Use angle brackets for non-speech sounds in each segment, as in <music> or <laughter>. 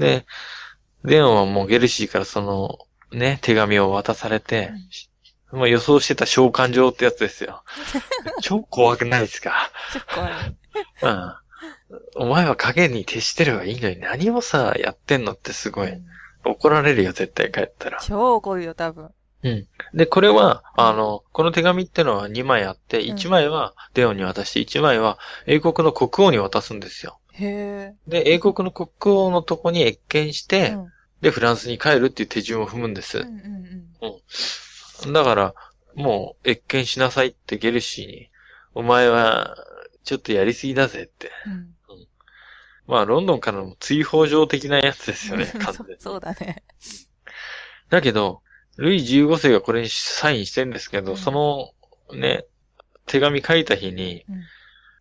で、レオンはもうゲルシーからその、ね、手紙を渡されて、まあ予想してた召喚状ってやつですよ。<laughs> 超怖くないですか？ちょっと怖い。うん。お前は影に徹してればいいのに何をさ、やってんのってすごい。怒られるよ、絶対帰ったら。超怒るよ、多分。うん。で、これは、あの、この手紙ってのは2枚あって、うん1枚はデオンに渡して、1枚は英国の国王に渡すんですよ。へえ。で、英国の国王のとこに謁見して、うんで、フランスに帰るっていう手順を踏むんです。うんうんだから、もう、謁見しなさいってゲルシーに、お前は、ちょっとやりすぎだぜって。うん。まあ、ロンドンからの追放状的なやつですよね、うん完全に。<laughs> そうだね。だけど、ルイ15世がこれにサインしてるんですけど、うんその、ね、手紙書いた日に、うん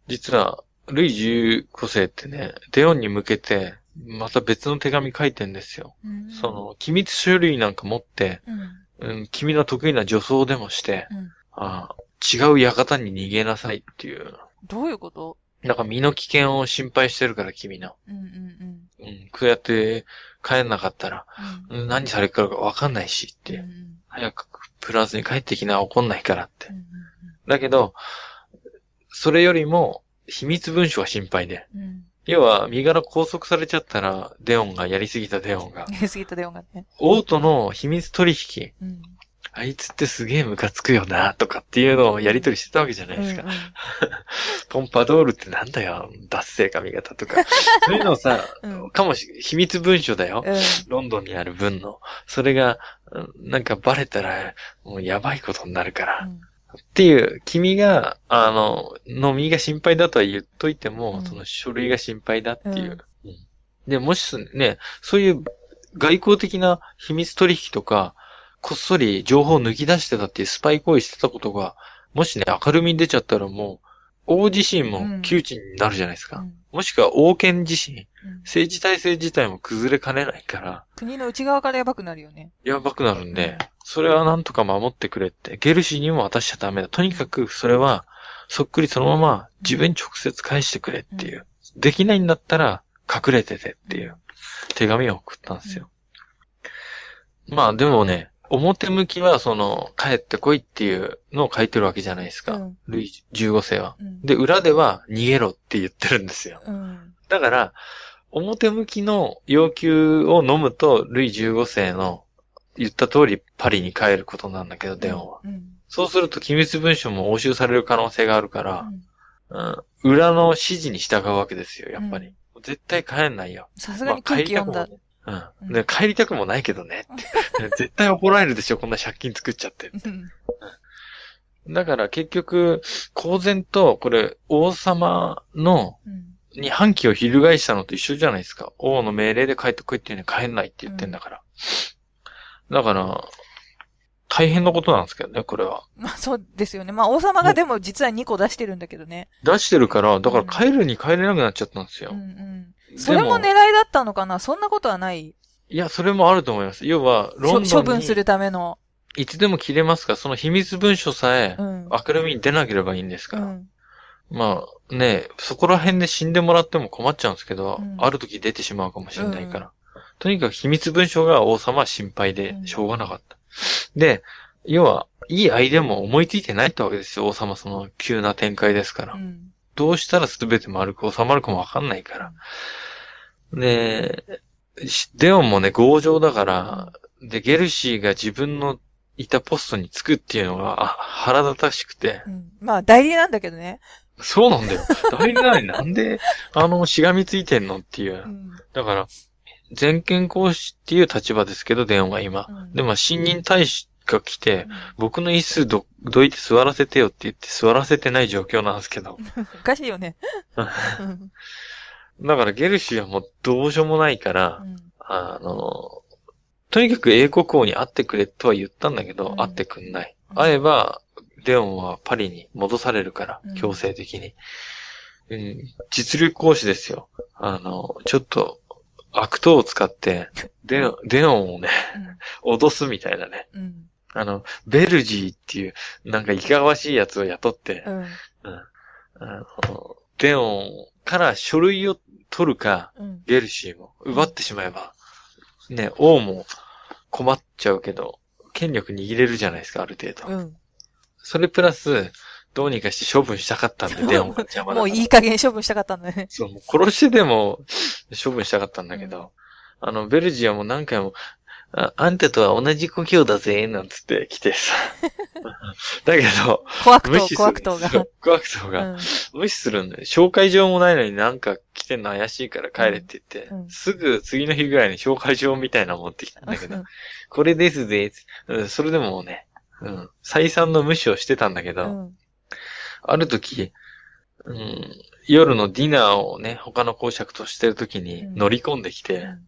実は、ルイ15世ってね、デオンに向けて、また別の手紙書いてんですよ。うんそ、の、機密書類なんか持って、うん。うん、君の得意な女装でもして、うんあ違う館に逃げなさいっていう。どういうこと？なんか身の危険を心配してるから、君の。うんうんうん、こうやって帰んなかったら、うん。うん何されるかわかんないしって。うんうん早くフランスに帰ってきな、怒んないからってう。んだけど、それよりも、秘密文書が心配で。うんうん。要は、身柄拘束されちゃったら、デオンが、やりすぎたデオンが。<laughs> やりすぎた電話がね。王との秘密取引、うん。あいつってすげえムカつくよな、とかっていうのをやり取りしてたわけじゃないですか。うんうん <laughs> ポンパドールってなんだよ、脱税髪型とか。そういうのをさ、うんかもし、秘密文書だよ。うん。ロンドンにある分の。それが、うんなんかバレたら、もうやばいことになるから。っていう、君が、あの、のみが心配だとは言っといても、うん。その書類が心配だっていう。うん。うん。で、もしね、そういう外交的な秘密取引とか、こっそり情報を抜き出してたっていうスパイ行為してたことが、もしね、明るみに出ちゃったらもう、王自身も窮地になるじゃないですか。うん。もしくは王権自身、うん。政治体制自体も崩れかねないから、国の内側からやばくなるよね。やばくなるんで。うん、それはなんとか守ってくれって。ゲルシーにも渡しちゃダメだ。とにかくそれは、そっくりそのまま自分に直接返してくれっていう。できないんだったら隠れててっていう手紙を送ったんですよ。まあでもね、表向きはその、帰ってこいっていうのを書いてるわけじゃないですか。うんルイ15世は。うん。で、裏では逃げろって言ってるんですよ。うん。だから、表向きの要求を飲むと、ルイ15世の言った通りパリに帰ることなんだけど、デオンは。うん。そうすると機密文書も押収される可能性があるかうら、んうん、裏の指示に従うわけですよ、やっぱり。絶対帰んないよ。さすがに空気読んだ。まあ帰りたくもねうん。で、帰りたくもないけどね。<laughs> 絶対怒られるでしょ、こんな借金作っちゃって。うん。だから結局、公然と、これ、王様の、うん。に反旗を翻したのと一緒じゃないですか。王の命令で帰ってこいっていうのに帰んないって言ってんだから。だから、大変なことなんですけどね、これは。まあそうですよね。まあ王様がでも実は2個出してるんだけどね。出してるから、だから帰るに帰れなくなっちゃったんですよ。うんうん。でそれも狙いだったのかな？そんなことはない。いや、それもあると思います。要は、ロンドンに処処分するための。いつでも切れますが、その秘密文書さえう、ん。明るみに出なければいいんですから。うん。まあね、そこら辺で死んでもらっても困っちゃうんですけど、うんある時出てしまうかもしれないから。とにかく秘密文書が王様は心配でしょうがなかった。で、要は、いいアイデアも思いついてないってわけですよ、王様その急な展開ですから。うん。どうしたら全て丸く収まるかもわかんないから。で、しデオンもね、強情だから、で、ゲルシーが自分のいたポストにつくっていうのが、あ、腹立たしくて、うん。まあ代理なんだけどね。そうなんだよ。大事なのになんで、あの、しがみついてんのっていうう。ん。だから、全権行使っていう立場ですけど、デオンは今。うんでも、新任大使が来て、僕の椅子ど、どいて座らせてよって言って座らせてない状況なんですけど。<laughs> おかしいよね。うん。だから、ゲルシーはもうどうしようもないから、うんあの、とにかく英国王に会ってくれとは言ったんだけど、うん会ってくんない。うん会えば、デオンはパリに戻されるからうん、強制的に。うん、実力行使ですよ。あの、ちょっと、悪党を使って、<laughs> デオン、デオンをね、脅すみたいなね。うん。あの、ベルジーっていう、なんかいかがわしいやつを雇って、うん。あの、デオンから書類を取るか、うん。ゲルシーも奪ってしまえば、ね、王も困っちゃうけど、権力握れるじゃないですか、ある程度。うん。それプラス、どうにかして処分したかったんで、デオンが邪魔だ。もういい加減処分したかったんだね。そう、もう殺してでも処分したかったんだけど、あの、ベルジアも何回も、あ、あんたとは同じ故郷だぜ、なんつって来てさ。<laughs> だけど、コアクト無視、する。コアクトが。そうコアクトが、うん。無視するんだよ。紹介状もないのになんか来てんの怪しいから帰れって言って、うんうんすぐ次の日ぐらいに紹介状みたいなの持ってきたんだけど、これですぜ、うん、それでもね、うん、再三の無視をしてたんだけど、うん。ある時、うん、夜のディナーをね、他の公爵としてる時にうん乗り込んできて、うん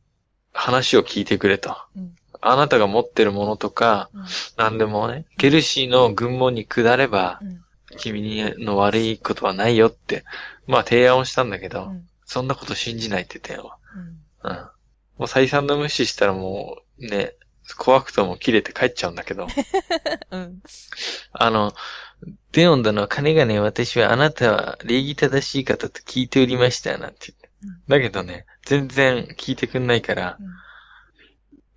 話を聞いてくれと。うんあなたが持ってるものとか、うん何でもね、ゲルシーの軍門に下れば、うん君の悪いことはないよって、まあ提案をしたんだけど、うんそんなこと信じないって言ったよ。うんうん。もう再三の無視したらもう、ね、怖くとも切れて帰っちゃうんだけど、<laughs> うん。あの、デオン殿は金がね、私はあなたは礼儀正しい方と聞いておりました、なんて言ってうん。だけどね、全然聞いてくんないから、うん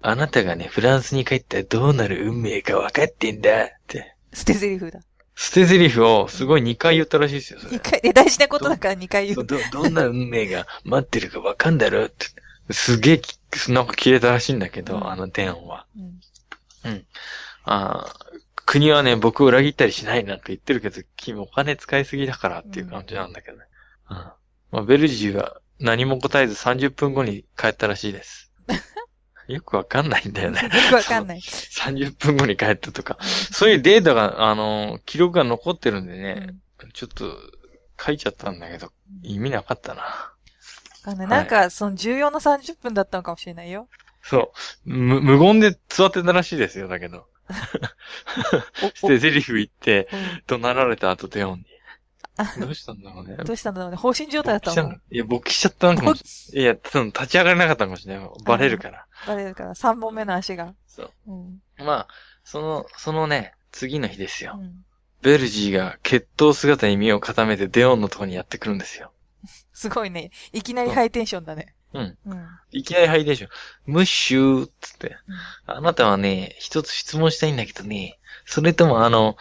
あなたがね、フランスに帰ったらどうなる運命か分かってんだって。捨て台詞だ。捨て台詞をすごい2回言ったらしいですよ、それ二。回、で、大事なことだから2回言う。ど、どんな運命が待ってるか分かんだろうって。すげえき、なんか切れたらしいんだけど、うんあのデオンは。うんあー国はね、僕を裏切ったりしないなんて言ってるけど、君お金使いすぎだからっていう感じなんだけどね。うん。まあ、ベルジーは何も答えず30分後に帰ったらしいです。<laughs> よくわかんないんだよね。よくわかんない。<laughs> 30分後に帰ったとか。そういうデータが、あの、記録が残ってるんでね、ちょっと書いちゃったんだけど、意味なかったな。わかんない。はいなんか、その重要な30分だったのかもしれないよ。そう。む無言で座ってたらしいですよ、だけど。<laughs> おで、ゼリフ言って、うん怒鳴られた後デオンに。あどうしたんだろうね。どうしたんだろうね。放心状態だったのいや、勃起しちゃったのかもしれない。いや、多分立ち上がれなかったかもしれない。バレるから。バレるから、3本目の足が。そう。うん。まあ、その、そのね、次の日ですよ。うんベルジーが決闘姿に身を固めてデオンのとこにやってくるんですよ。すごいね。いきなりハイテンションだね。うん。うん。いきなりハイテンション。ムッシューっつって。あなたはね、一つ質問したいんだけどね、それともあの、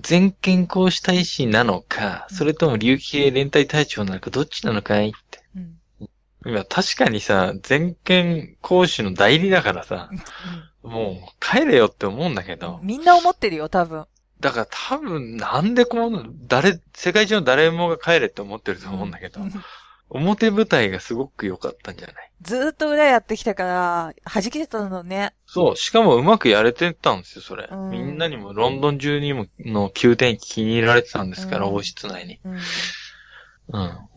全権公主大使なのか、それとも竜騎連隊隊長なのか、どっちなのかいって。うん。今確かにさ、全権公主の代理だからさ、もう帰れよって思うんだけど、みんな思ってるよ、多分。だから多分なんでこう、誰、世界中の誰もが帰れって思ってると思うんだけど、うん表舞台がすごく良かったんじゃない？ずーっと裏やってきたから、弾けてたのね。そう、しかもうまくやれてたんですよ、それ。うんみんなにも、ロンドン中にも、の宮殿気に入られてたんですから、うん王室内に。うん。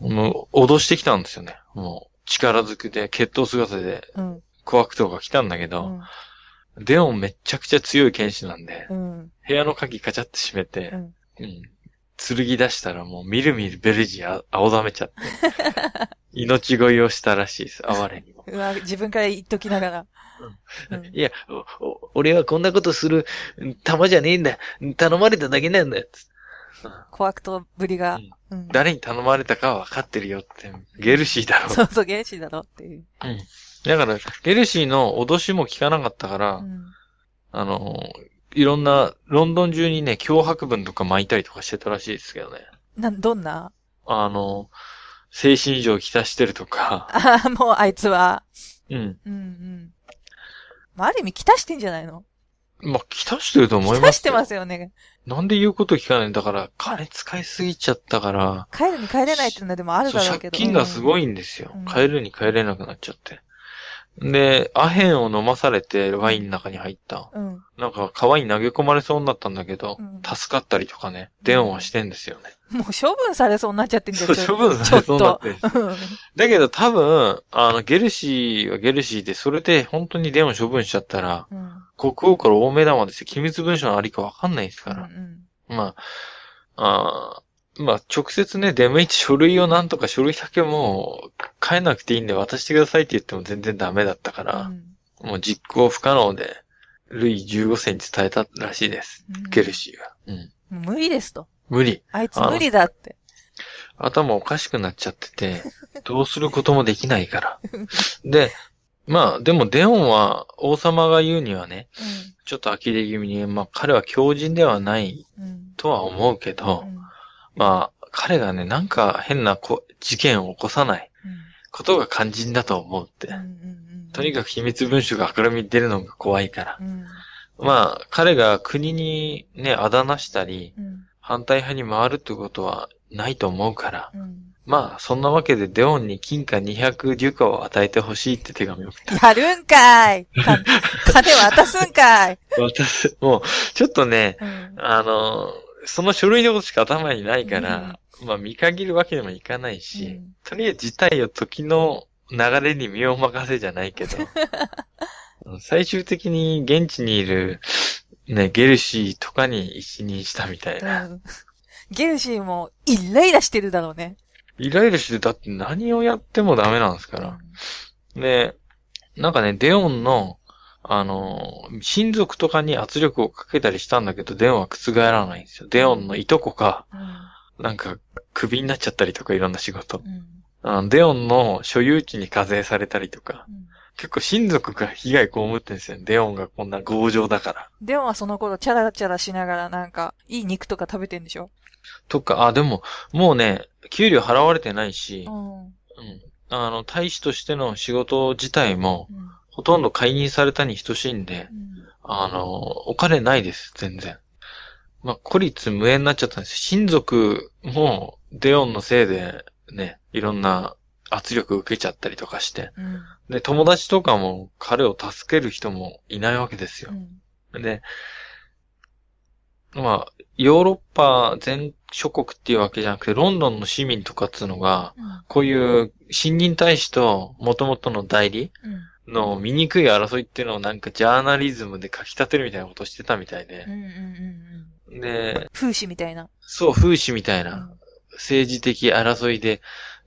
うん。もう、脅してきたんですよね。もう、力ずくで、決闘姿で、うん。コアクトが来たんだけど、デオンめっちゃくちゃ強い剣士なんで、うん。部屋の鍵カチャって閉めてう、ん。うん。剣出したらもう、みるみるベルジーあ青ざめちゃって、<laughs> 命乞いをしたらしいです、哀れにも。<laughs> うわ、自分から言っときながら。うんいや、俺はこんなことする玉じゃねえんだ。頼まれただけなんだ。つってコアクトぶりが。うん。誰に頼まれたかは分かってるよって。ゲルシーだろ。そうそう、原始だろっていう。うん。だから、ゲルシーの脅しも聞かなかったから、うん。あの、いろんな、ロンドン中にね、脅迫文とか巻いたりとかしてたらしいですけどね。な、どんな？あの、精神異常をきたしてるとか、ああ、もうあいつは。うん。うんうん。まあ、ある意味、来たしてんじゃないの？まあ、きたしてると思い来たしてますよ。ね。なんで言うこと聞かないんだから、金使いすぎちゃったから、帰るに帰れないっていうのはでもあるだろうけど。借金がすごい。いんですよ。うん帰るに帰れなくなっちゃって。で、アヘンを飲まされてワインの中に入った。うん。なんか川に投げ込まれそうになったんだけど、うん助かったりとかね、電話してんですよね。<laughs> もう処分されそうになっちゃってんじゃん。そう、処分されそうになってる。だけど多分、あの、ゲルシーはゲルシーで、それで本当に電話処分しちゃったら、うん。うん。国王から大目玉ですよ。機密文書のありかわかんないですから。うんまあ、あーまあ、直接ね、出向いて書類をなんとか書類だけもう、変えなくていいんで渡してくださいって言っても全然ダメだったかうら、ん。もう実行不可能で、ルイ15世に伝えたらしいです。うんゲルシーが。うん。無理ですと。無理。あいつ無理だって。頭おかしくなっちゃってて、どうすることもできないから。で、まあ、でもデオンは王様が言うにはね、ちょっと呆れ気味に、まあ彼は強靭ではないうん。うん。とは思うけど、うんまあ彼がね、なんか変なこ事件を起こさないことが肝心だと思うって。うん。うん。とにかく秘密文書が明るみに出るのが怖いから。うん。まあ、彼が国にね、あだなしたり、うん。反対派に回るってことはないと思うから。うん。まあ、そんなわけでデオンに金貨200デュカを与えてほしいって手紙を送った。やるんかいか <laughs> 金渡すんかい私、もう、ちょっとね、うん。あの、その書類のことしか頭にないから、まあ見限るわけにもいかないし、うんとりあえず事態を時の流れに身を任せじゃないけど、<laughs> 最終的に現地にいる、ね、ゲルシーとかに一任したみたいな。うん。ゲルシーもイライラしてるだろうね。イライラして、だって何をやってもダメなんですから。で、なんかね、デオンの、あの、親族とかに圧力をかけたりしたんだけど、デオンは覆らないんですよ。デオンのいとこが、うん。なんか、クビになっちゃったりとか、いろんな仕事。うん。デオンの所有地に課税されたりとか、うん結構親族が被害被ってんですよ。デオンがこんな強情だから。デオンはその頃チャラチャラしながらなんか、いい肉とか食べてんでしょ？とか、あ、でも、もうね、給料払われてないしう、ん。うん。あの、大使としての仕事自体も、うん。ほとんど解任されたに等しいんで、あの、お金ないです、全然。まあ、孤立無縁になっちゃったんです親族も、デオンのせいで、ね、いろんな圧力受けちゃったりとかして。うん。で、友達とかも彼を助ける人もいないわけですよう。ん。で、まあ、ヨーロッパ全諸国っていうわけじゃなくて、ロンドンの市民とかっつうのが、うん。こういう新任大使と元々の代理うん。の醜い争いっていうのをなんかジャーナリズムで書き立てるみたいなことをしてたみたいでうん。う。ん。うん。で、風刺みたいな。そう、風刺みたいな、うん政治的争いで、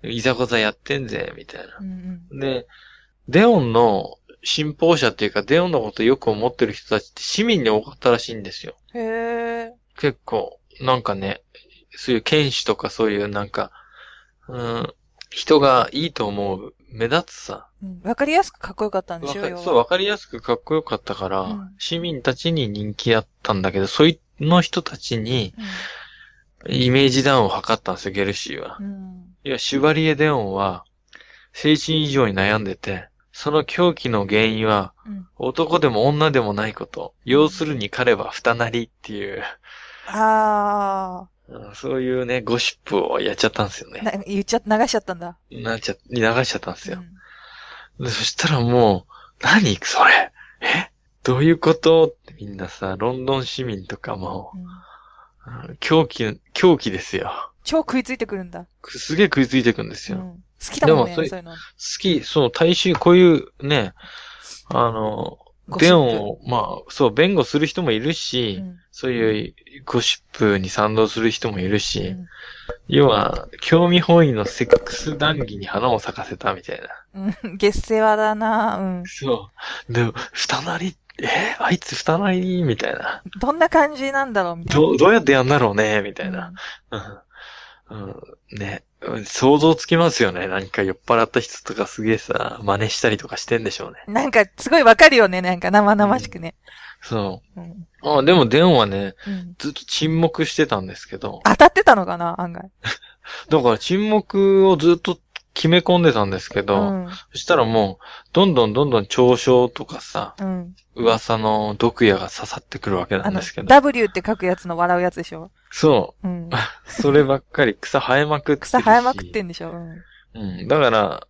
いざこざやってんぜ、みたいなう。ん。で、デオンの信奉者っていうか、デオンのことよく思ってる人たちって市民に多かったらしいんですよ。へえ。結構、なんかね、そういう剣士とかそういうなんか、うん、人がいいと思う、目立つさ。うんわかりやすくかっこよかったんでしょそう、わかりやすくかっこよかったから、うん市民たちに人気あったんだけど、そういうの人たちにイメージダウンを図ったんですよ、ゲルシーはう。ん。いや、シュバリエ・デオンは、精神異常に悩んでて、その狂気の原因は、うん。男でも女でもないこと。要するに彼は二なりっていう、あうんそういうね、ゴシップをやっちゃったんですよあ。なね。言っちゃ、流しちゃったんだ。なっちゃ、流しちゃったんですよ。うんでそしたらもう、何それ？え？どういうこと？ってみんなさ、ロンドン市民とかも、うんうん狂気、狂気ですよ。超食いついてくるんだ。すげえ食いついていくんですよ。うん。好きだもんね、でもそれそういうの。好き、そう、大衆、こういうね、あの、デゴシップオンを、まあ、そう、弁護する人もいるし、うんそういうゴシップに賛同する人もいるし、うん要は、興味本位のセックス談義に花を咲かせたみたいな。うん。月世話だなうん。そう。でも、二なり、えあいつ二なりみたいな。どんな感じなんだろうみたいな。どう、どうやってやんだろうねみたいな。うん。うん。ね。想像つきますよね。何か酔っ払った人とかすげえさ、真似したりとかしてんでしょうね。うん。なんか、すごいわかるよね、なんか生々しくね。そうん。う。あでも、デンはね、うん。ずっと沈黙してたんですけど、当たってたのかな案外。<laughs> だから沈黙をずっと決め込んでたんですけど、うん。そしたらもう、どんどんどんどん嘲笑とかさ、うん。噂の毒矢が刺さってくるわけなんですけ、ど、W って書くやつの笑うやつでしょ？そうん。う。<laughs> そればっかり草生えまくって。草生えまくってんでしょ？うん。うん。だから、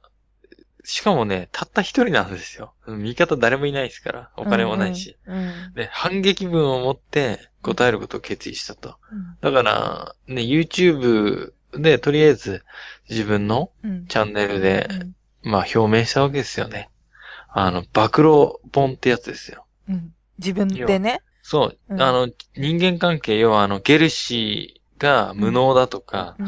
しかもね、たった一人なんですよ。味方誰もいないですから。お金もないし。うん。うん。で、反撃文を持って答えることを決意したと。うんだから、ね、YouTube でとりあえず自分のうん。チャンネルでう、んまあ表明したわけですよね。あの、暴露本ってやつですよ。うん。自分でね。そう、うんあの、人間関係、要はあの、ゲルシーが無能だとか、うん。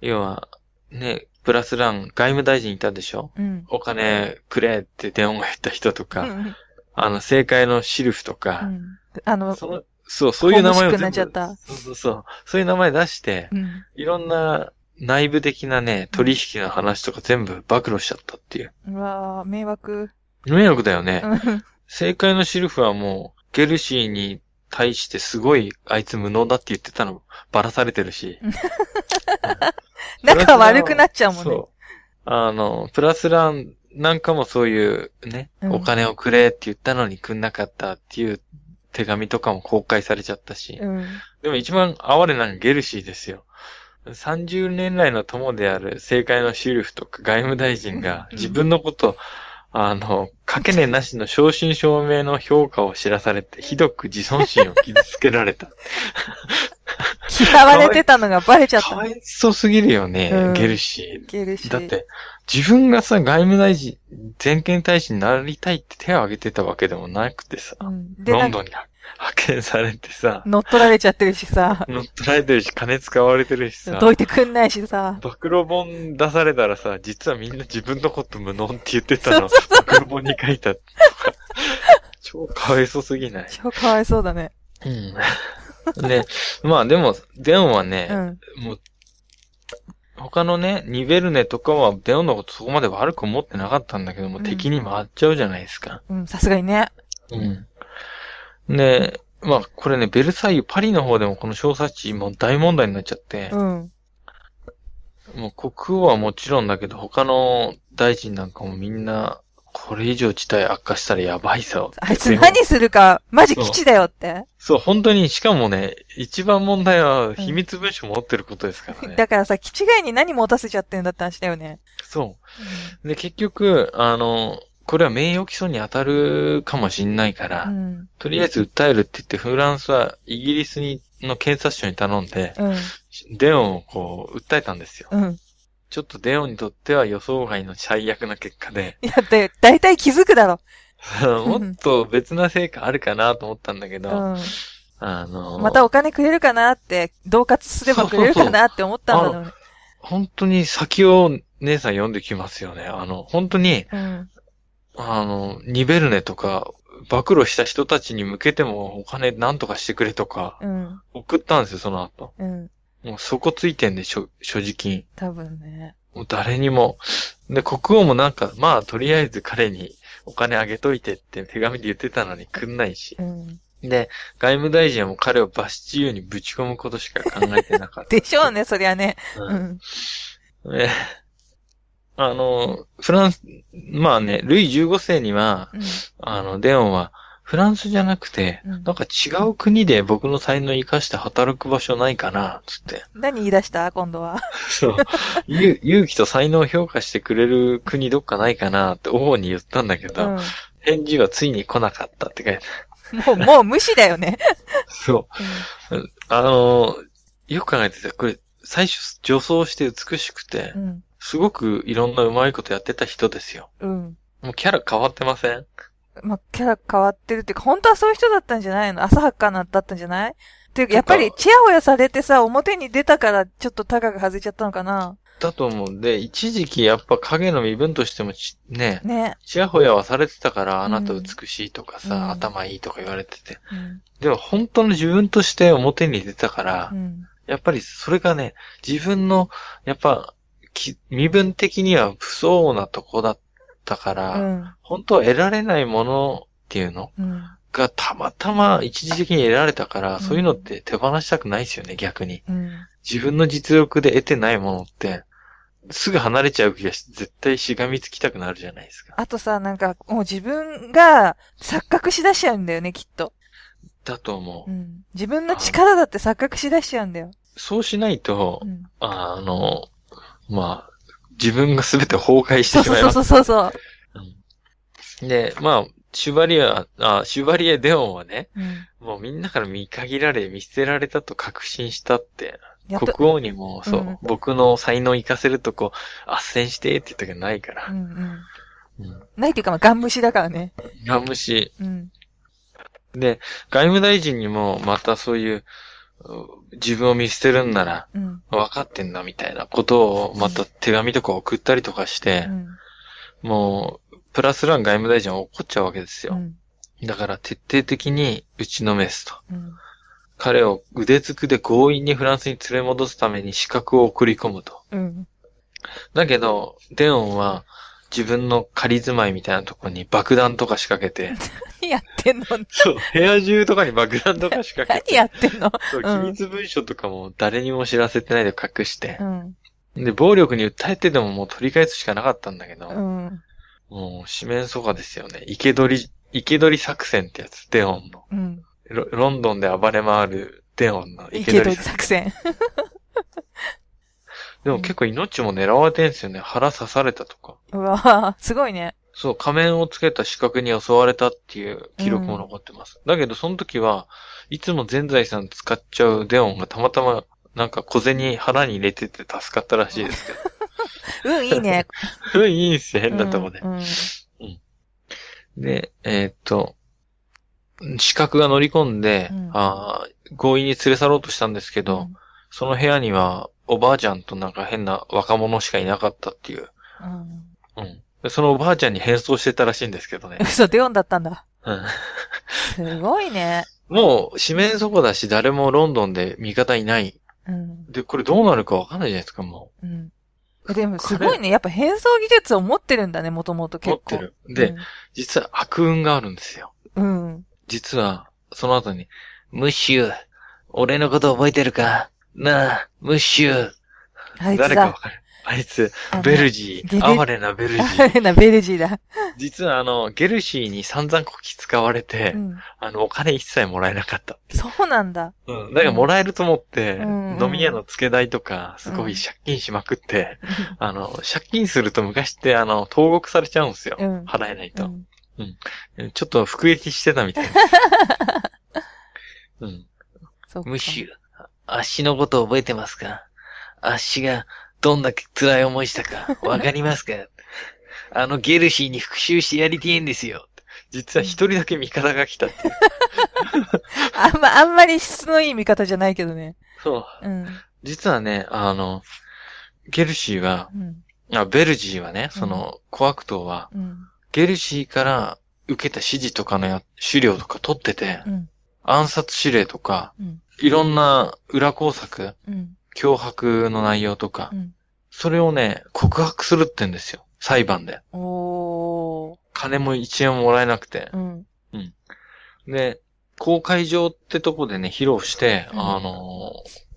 要は、ね、プラスラン、外務大臣いたでしょ？うん。うん。お金くれって電話が言った人とか、うんあの、政界のシルフとうか、ん。あの、その、そう、そういう名前をそうそうそう。そういう名前出して、うん。いろんな、内部的なね、取引の話とか全部暴露しちゃったっていう。うわー迷惑。迷惑だよね。うん正解のシルフはもう、ゲルシーに対してすごいあいつ無能だって言ってたのばらされてるし。<laughs> 仲悪くなっちゃうもんね。そう。あの、プラスランなんかもそういうね、うんお金をくれって言ったのにくんなかったっていう手紙とかも公開されちゃったし。うん。でも一番哀れなのがゲルシーですよ。30年来の友である政界のシルフとか外務大臣がうん自分のこと、あの、かけねなしの正真正銘の評価を知らされて、ひどく自尊心を傷つけられた。<laughs> 嫌われてたのがバレちゃった。かわいそうすぎるよね、うんゲルシゲルシー。だっ、て、自分がさ、外務大臣、全権大使になりたいって手を挙げてたわけでもなくてさ、うん、ロンドンに <laughs> 派遣されてさ、乗っ取られちゃってるしさ、乗っ取られてるし、金使われてるしさ、どいてくんないしさ、暴露本出されたらさ、実はみんな自分のこと無能って言ってたの、暴露本に書いたとか、<laughs> 超かわいそうすぎない？超かわいそうだね。うん。で、まあでも、デオンはね、うん。もう、他のね、ニベルネとかはデオンのことそこまで悪く思ってなかったんだけども、うん敵に回っちゃうじゃないですか。うん、さすがにね。うん。で、まあこれね、ベルサイユ、パリの方でもこの小冊子もう大問題になっちゃって、うん。もう国王はもちろんだけど、他の大臣なんかもみんな、これ以上事態悪化したらやばいぞ。あいつ何するか、マジ基地だよって。そう、本当に、しかもね、一番問題は秘密文書持ってることですからね。<laughs> だからさ、基地外に何持たせちゃってんだって話だよね。そう。で、結局、あの、これは名誉毀損に当たるかもしんないから、うん。とりあえず訴えるって言って、フランスはイギリスにの検察庁に頼んで、うん。デオンをこう、訴えたんですよ。うん。ちょっとデオンにとっては予想外の最悪な結果で、<laughs> いや、で、だいたい気づくだろ。<laughs> もっと別な成果あるかなと思ったんだけど、うあの、ん。またお金くれるかなって、同活すればくれるかなって思ったんだろうね。本当に先を姉さん読んできますよね。あの、本当に、うん。あの、ニベルネとか、暴露した人たちに向けてもお金なんとかしてくれとか、うん。送ったんですよ、その後。うん。もうそこついてんで、所所持金。多分ね。もう誰にも。で、国王もなんか、まあ、とりあえず彼にお金あげといてって手紙で言ってたのにくんないしう。ん。で、外務大臣はもう彼をバスチユーにぶち込むことしか考えてなかった。でしょうね、そりゃね。う。うんん。ねあの、フランス、まあね、ルイ15世には、うん。あの、デオンは、フランスじゃなくて、うんなんか違う国で僕の才能を生かして働く場所ないかな、つって。何言い出した？今度は。<laughs> そう。勇勇気と才能を評価してくれる国どっかないかなって王に言ったんだけど、返事はついに来なかったって書いて。もう、もう無視だよね。<laughs> そう。あの、よく考えてて、これ、最初女装して美しくてう、ん。すごくいろんなうまいことやってた人ですよ。うん。もうキャラ変わってません？まあ、キャラ変わってるっていうか、本当はそういう人だったんじゃないの？浅はかなだったんじゃない？っていうか、やっぱり、チヤホヤされてさ、表に出たから、ちょっとタガが外れちゃったのかな？だと思うんで、一時期やっぱ影の身分としてもちね、ね。ちやほやはされてたから、あうんなた美しいとかさ、うん頭いいとか言われてて。うん。でも本当の自分として表に出たから、うん。やっぱりそれがね、自分の、やっぱ、き身分的には不相応なとこだったから、うん。本当は得られないものっていうのうん。がたまたま一時的に得られたから、んそういうのって手放したくないですよね、逆に。うん。自分の実力で得てないものって、すぐ離れちゃう気がして、絶対しがみつきたくなるじゃないですか。あとさ、なんか、もう自分が錯覚しだしちゃうんだよね、きっと。だと思う。うん。自分の力だって錯覚しだしちゃうんだよ。そうしないとう、ん。あの、まあ、自分が全て崩壊しそうそうてしまいます。そうそう。うんで、まあ、シュバリア、あ、シュバリエ・デオンはね、うん。もうみんなから見限られ、見捨てられたと確信したって、国王にも、そう、うん僕の才能を活かせるとこ、斡旋してって言ったけどないからう。んうん。うん。ないっていうか、まあ、ガン無視だからね。ガムシ。うん。で、外務大臣にもまたそういう、う自分を見捨てるんなら、うん。分かってんだみたいなことを、また手紙とか送ったりとかしてう、ん。もう、プラスラン外務大臣は怒っちゃうわけですよ。うん。だから徹底的に打ちのめすと。うん。彼を腕つくで強引にフランスに連れ戻すために資格を送り込むと。うん。だけど、デオンは自分の仮住まいみたいなところに爆弾とか仕掛けて、<laughs> 何やってんの？そう、部屋中とかに爆弾とか仕掛け何て、<laughs> やってんの？そう、うん機密文書とかも誰にも知らせてないで隠してう、ん。で、暴力に訴えてでももう取り返すしかなかったんだけど、うん。もう、四面楚歌ですよね。生け捕り、生け捕り作戦ってやつ、デオンの。うん。ロロンドンで暴れ回るデオンの生け捕り作作戦。でも結構命も狙われてんすよね。腹刺されたとか。うわぁ、すごいね。そう、仮面をつけた四角に襲われたっていう記録も残ってます。だけど、その時はいつも全財産使っちゃうデオンがたまたま、なんか小銭腹に入れてて助かったらしいですけど。うん、いいね。うん、いいんすよ、変なとこで。うん。うんで、えーっと、四角が乗り込んで、うんあー強引に連れ去ろうとしたんですけど、その部屋にはおばあちゃんとなんか変な若者しかいなかったっていう。うん。うん。でそのおばあちゃんに変装してたらしいんですけどね。<laughs> 嘘、デオンだったんだ。うんすごいね。もう、四面そこだし、誰もロンドンで味方いない。うん。で、これどうなるかわかんないじゃないですか、もうん。でもすごいね。やっぱ変装技術を持ってるんだね、もともとう。持結構。ってる。で、実は悪運があるんですよ。うん。うん。実は、その後に、ムッシュ、俺のこと覚えてるか？なあ、ムッシュ。あいつだ。誰かわかるあいつ、あのベルジー。哀れなベルジあー。<laughs> れな、ベルジーだ。実はあの、ゲルシーに散々こき使われて、うん。あの、お金一切もらえなかった。そうなんだ。うん。だからもらえると思って、うん飲み屋の付け代とか、すごい借金しまくって、あの、借金すると昔って、あの、投獄されちゃうんですよ。うん払えないと。うん。ちょっと服役してたみたいな。<laughs> うん。そっかムッシュ、足のこと覚えてますか？足がどんだけ辛い思いしたか、わかりますか？あのゲルシーに復讐してやりてえんですよ。実は一人だけ味方が来たって。<laughs> あんま、あんまり質のいい見方じゃないけどね。そう。うん。実はね、あの、ゲルシーは、うん。あベルジーはね、その、コアクトーは、うん。ゲルシーから受けた指示とかのや資料とか取ってて、うん。暗殺指令とか、うん。いろんな裏工作、うん。脅迫の内容とか、うん。それをね、告白するって言うんですよ。裁判で。おー。金も1円ももらえなくてう。ん。で、公会場ってとこでね、披露して、うんあのー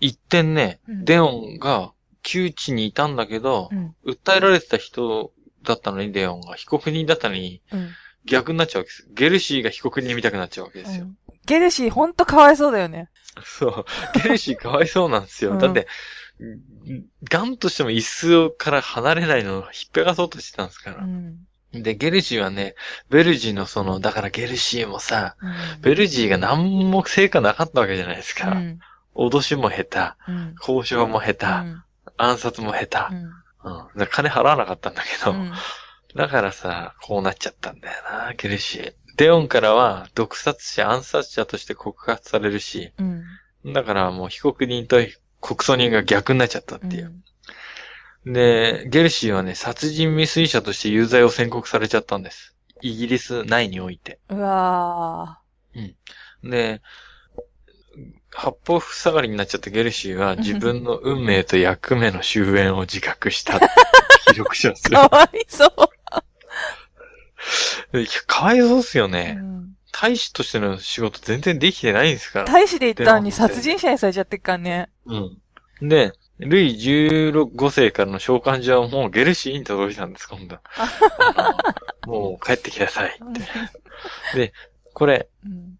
一点ね、うんデオンが窮地にいたんだけどう、ん。訴えられてた人だったのに、デオンが被告人だったのに、うん。逆になっちゃうわけです。ゲルシーが被告人みたくなっちゃうわけですよ。うんゲルシーほんとかわいそうだよね。そう。ゲルシーかわいそうなんですよ。うんだって、ガンとしても椅子から離れないのを引っぺがそうとしてたんですから。うん。で、ゲルシーはね、ベルジーのその、だからゲルシーもさ、うんベルジーが何も成果なかったわけじゃないですか。うん。脅しも下うん。手、交渉も下う手、ん。暗殺も下手。うん。金払わなかったんだけど、うんだからさ、こうなっちゃったんだよな、ゲルシー。デオンからは、毒殺者、暗殺者として告発されるし、うん。だからもう被告人と告訴人が逆になっちゃったっていう。で、ゲルシーはね、殺人未遂者として有罪を宣告されちゃったんです。イギリス内において。うわで、八方塞がりになっちゃったゲルシーは <laughs> 自分の運命と役目の終焉を自覚した <laughs> 記録しますー。かわいそう。かわいそうっすようね。ん大使としての仕事全然できてないんですから。大使で行ったのに殺人者にされちゃってっからね。うん。で、ルイ15世からの召喚状はもうゲルシーに届いたんです、今度。<laughs> もう帰ってきなさいって。これ、うん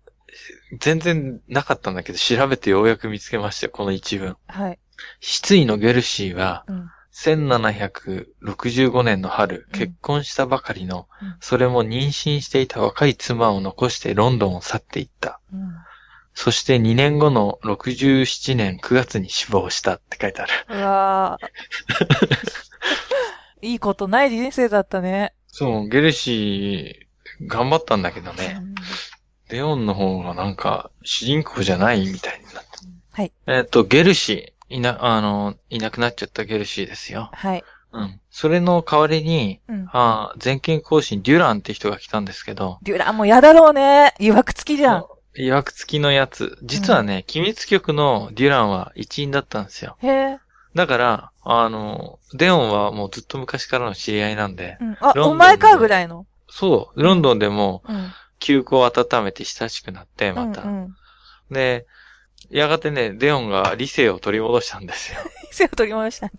全然なかったんだけど、調べてようやく見つけましたよ、この一文。はい。失意のゲルシーは、うん1765年の春、うん結婚したばかりの、うんそれも妊娠していた若い妻を残してロンドンを去っていった。うんそして2年後の67年9月に死亡したって書いてある。うわー <laughs> いいことない人生だったね。そう、ゲルシー、頑張ったんだけどうね、んレオンの方がなんか、主人公じゃないみたいになった。はい。えっ、と、ゲルシー、いな、あの、いなくなっちゃったゲルシーですよ。はい。うん。それの代わりに、うん。あー全権行使にデュランって人が来たんですけど、デュランも嫌だろうね。曰く付きじゃん。いわくつきのやつ。実はね、機密局のデュランは一員だったんですよ。へえ。だから、あの、デオンはもうずっと昔からの知り合いなんで、うん。あ、お前かぐらいの？そう、ロンドンでもうん。休校を温めて親しくなって、また。うんうん。で、やがてね、デオンが理性を取り戻したんですよ。<laughs> 背を取り戻したね。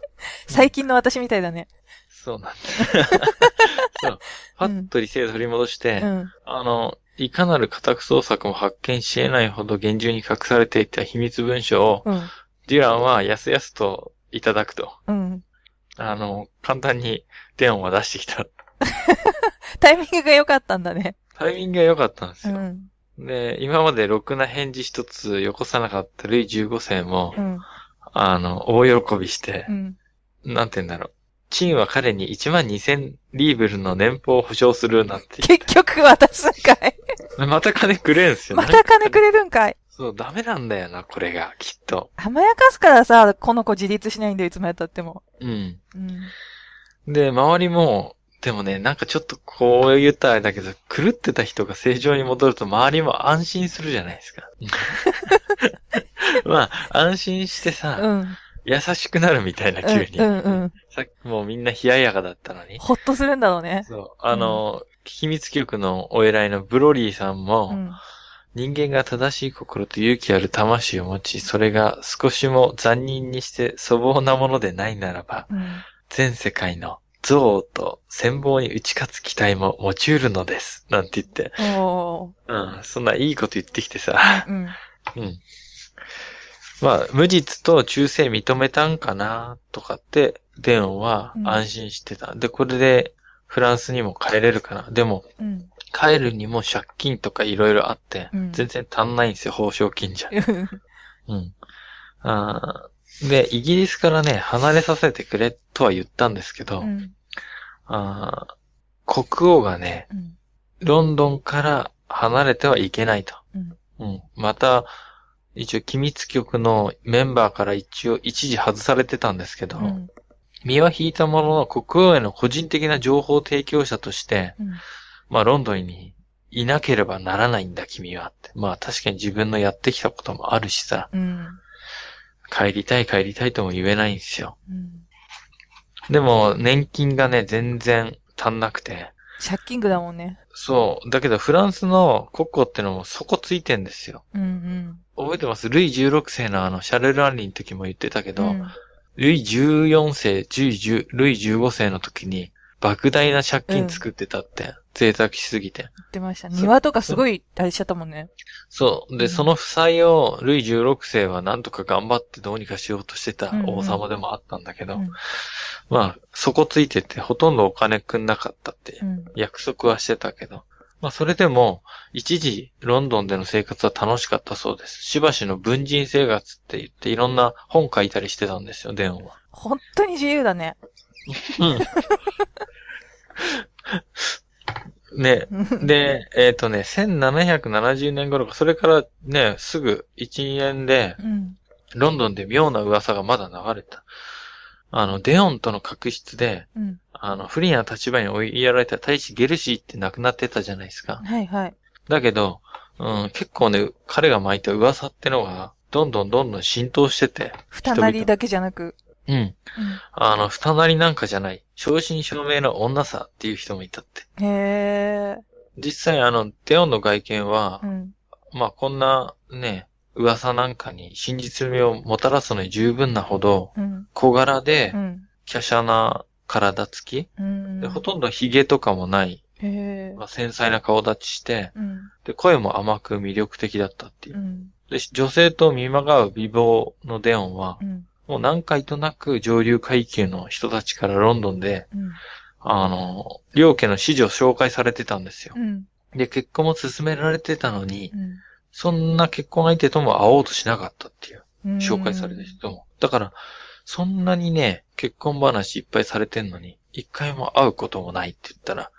最近の私みたいだね。そうなんだ。<laughs> そう。パッと理性を取り戻して、うん。あの、いかなる家宅捜索も発見し得ないほど厳重に隠されていた秘密文書を、うん。デュランはやすやすといただくと。うん。あの、簡単にデオンは出してきた。<laughs> タイミングが良かったんだね。タイミングが良かったんですよ。うん。で、今までろくな返事一つよこさなかったルイ15世も、うん。あの、大喜びしてう、ん。なんて言うんだろう。チンは彼に1万2000リーブルの年俸を保証するなんて。結局渡すんかい。また金くれんすよ。また金くれるんかい。そう、ダメなんだよな、これが、きっと。甘やかすからさ、この子自立しないんだよ、いつまで経っても。うん。うん。で、周りも、でもね、なんかちょっとこう言ったらあれだけど、狂ってた人が正常に戻ると周りも安心するじゃないですか。<laughs> まあ、安心してさ、うん。優しくなるみたいな、急に。うんうんうん。さっきもうみんな冷ややかだったのに。ほっとするんだろうね。そう。あの、秘密局のお偉いのブロリーさんも、うん。人間が正しい心と勇気ある魂を持ち、それが少しも残忍にして粗暴なものでないならば、うん。全世界の憎悪と戦望に打ち勝つ期待も持ち得るのです。なんて言って。うん。そんないいこと言ってきてさ。うん。<laughs> うん。まあ、無実と忠誠認めたんかな、とかって、デオンは安心してた。で、これでフランスにも帰れるかな。でも、うん。帰るにも借金とかいろいろあって、うん全然足んないんですよ、報奨金じゃ。うんうん。あーで、イギリスからね、離れさせてくれとは言ったんですけど、うん。あー国王がね、うん。ロンドンから離れてはいけないと。うん。うん。また、一応、機密局のメンバーから一応、一時外されてたんですけど、うん。身は引いたものの国王への個人的な情報提供者として、うん。まあ、ロンドンにいなければならないんだ、君はって。まあ、確かに自分のやってきたこともあるしさ、うん。帰りたい帰りたいとも言えないんですよ。うん。でも、年金がね、全然足んなくて。借金具だもんね。そう。だけど、フランスの国庫ってのも底ついてんですよ。うん覚えてます？ルイ16世のあの、シャルル・アンリの時も言ってたけうん。ど、うんルイ14世、10ルイ15世の時に、莫大な借金作ってたって、贅沢しすぎて。言ってました。庭とかすごい大事しちゃったもんね。そう。で、うんその負債を、ルイ16世はなんとか頑張ってどうにかしようとしてたうんうん王様でもあったんだけど、うんまあ、底ついてて、ほとんどお金くんなかったってうん。約束はしてたけど、まあ、それでも、一時、ロンドンでの生活は楽しかったそうです。しばしの文人生活って言って、いろんな本書いたりしてたんですよ、デオンは。本当に自由だね。うん。<laughs> ね、<laughs> で、えっ、とね、1770年頃か、それからね、すぐ1年で、うん。ロンドンで妙な噂がまだ流れた。あの、デオンとの確執で、うん。あの、不利な立場に追いやられた大使ゲルシーって亡くなってたじゃないですか。はいはい。だけど、うん、結構ね、彼が巻いた噂ってのが、どんどんどんどん浸透してて、二なりだけじゃなく。うん。うあの、二なりなんかじゃない、正真正銘の女さっていう人もいたって。ん。へえ。実際あの、デオンの外見はう、ん。まあこんなね、噂なんかに真実味をもたらすのに十分なほど、うん。小柄でう、ん。華奢な体つき、うん。でほとんど髭とかもない。まあ、繊細な顔立ちして、うん。で、声も甘く魅力的だったっていうう。ん。で、女性と見まがう美貌のデオンはう、ん。もう何回となく上流階級の人たちからロンドンで、うん。あの、両家の支持を紹介されてたんですよ。うん。で、結婚も進められてたのに、うん。そんな結婚相手とも会おうとしなかったっていう、うん。紹介された人も。だから、そんなにね、結婚話いっぱいされてんのに、一回も会うこともないって言ったら、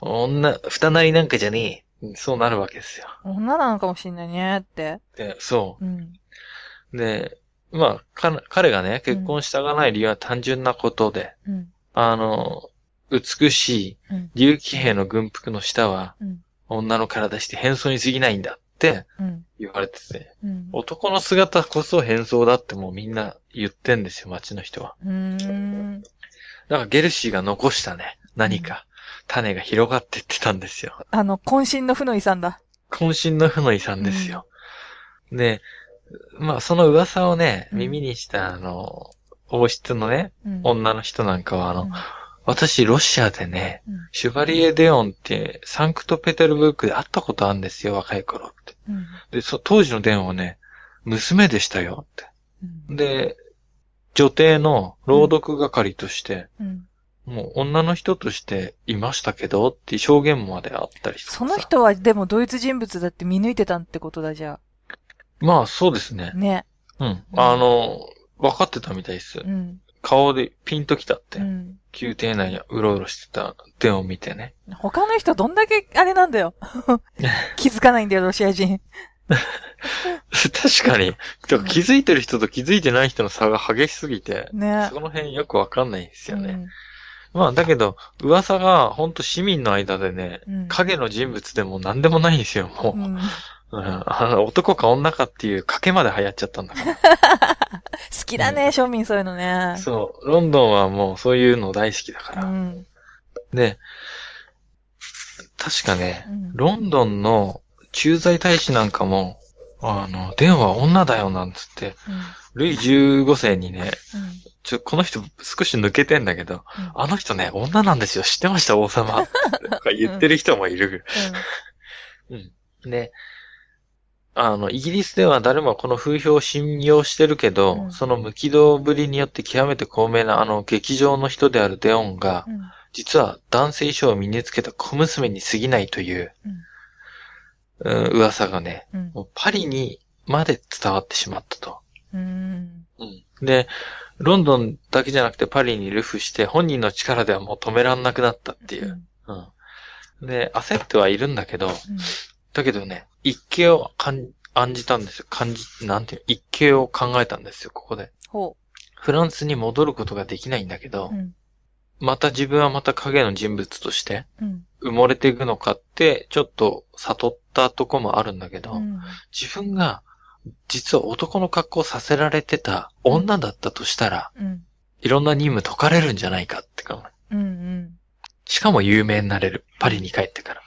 女、二なりなんかじゃねえ。うんそうなるわけですよ。女なのかもしんないねって。で、そうん。う。で、まあ、か彼がね、結婚したがない理由は単純なことで、うん。あの、美しいうん。竜騎兵の軍服の下は、うん。女の体して変装に過ぎないんだってうん。言われてて、うん。男の姿こそ変装だってもうみんな言ってんですよ、街の人は。だからゲルシーが残したね、何か、種が広がってってたんですよ。あの、渾身の負の遺産だ。渾身の負の遺産ですよ。で、まあその噂をね、うん耳にしたあの、王室のね、うん。女の人なんかはあの、うん私ロシアでね、うんシュバリエ・デオンってサンクトペテルブルクで会ったことあるんですよ、若い頃って。うん。で、そ当時のデオンはね、娘でしたよって。うん。で、女帝の朗読係として、うん。もう女の人としていましたけどっていう証言まであったりしてさその人はでもドイツ人物だって見抜いてたってことだじゃまあそうですねあ。。ね。うん。あの、分かってたみたいですう。ん。顔でピンときたってう。ん。宮廷内にうろうろしてたデオンを見てね。他の人どんだけあれなんだよ。<laughs> 気づかないんだよ、ロシア人。確かに。気づいてる人と気づいてない人の差が激しすぎて、ね。その辺よくわかんないんですよね。うんまあ、だけど、噂がほんと市民の間でね、うん。影の人物でも何でもないんですよ、もう。うん。うん男か女かっていう賭けまで流行っちゃったんだか <laughs> 好きだね、庶民そういうのねら。。そう。ロンドンはもうそういうの大好きだかうら。ん。で、確かね、うんロンドンの駐在大使なんかも、あの、電話女だよなんつって、ルイ15世にね、ちょ、この人少し抜けてんだけど、あの人ね、女なんですよ。知ってました？王様。<laughs> とか言ってる人もいる。で、あの、イギリスでは誰もこの風評を信用してるけど、うんその無軌道ぶりによって極めて高名なあの劇場の人であるデオンが、うん。実は男性衣装を身につけた小娘に過ぎないという、うん噂がね、うん。もうパリにまで伝わってしまったと。うん。で、ロンドンだけじゃなくてパリにルフして本人の力ではもう止めらんなくなったっていう。うん。で、焦ってはいるんだけど、だけどね、一計を感案じたんですよ。感じ、なんていう、一計を考えたんですよ、ここで。ほフランスに戻ることができないんだけどう。う、ん。また自分はまた影の人物としてうん。埋もれていくのかって、ちょっと悟ったとこもあるんだけど、うん。自分が実は男の格好させられてた女だったとしたら、うん。いろんな任務解かれるんじゃないかって考え。うん。うん。しかも有名になれる。パリに帰ってから。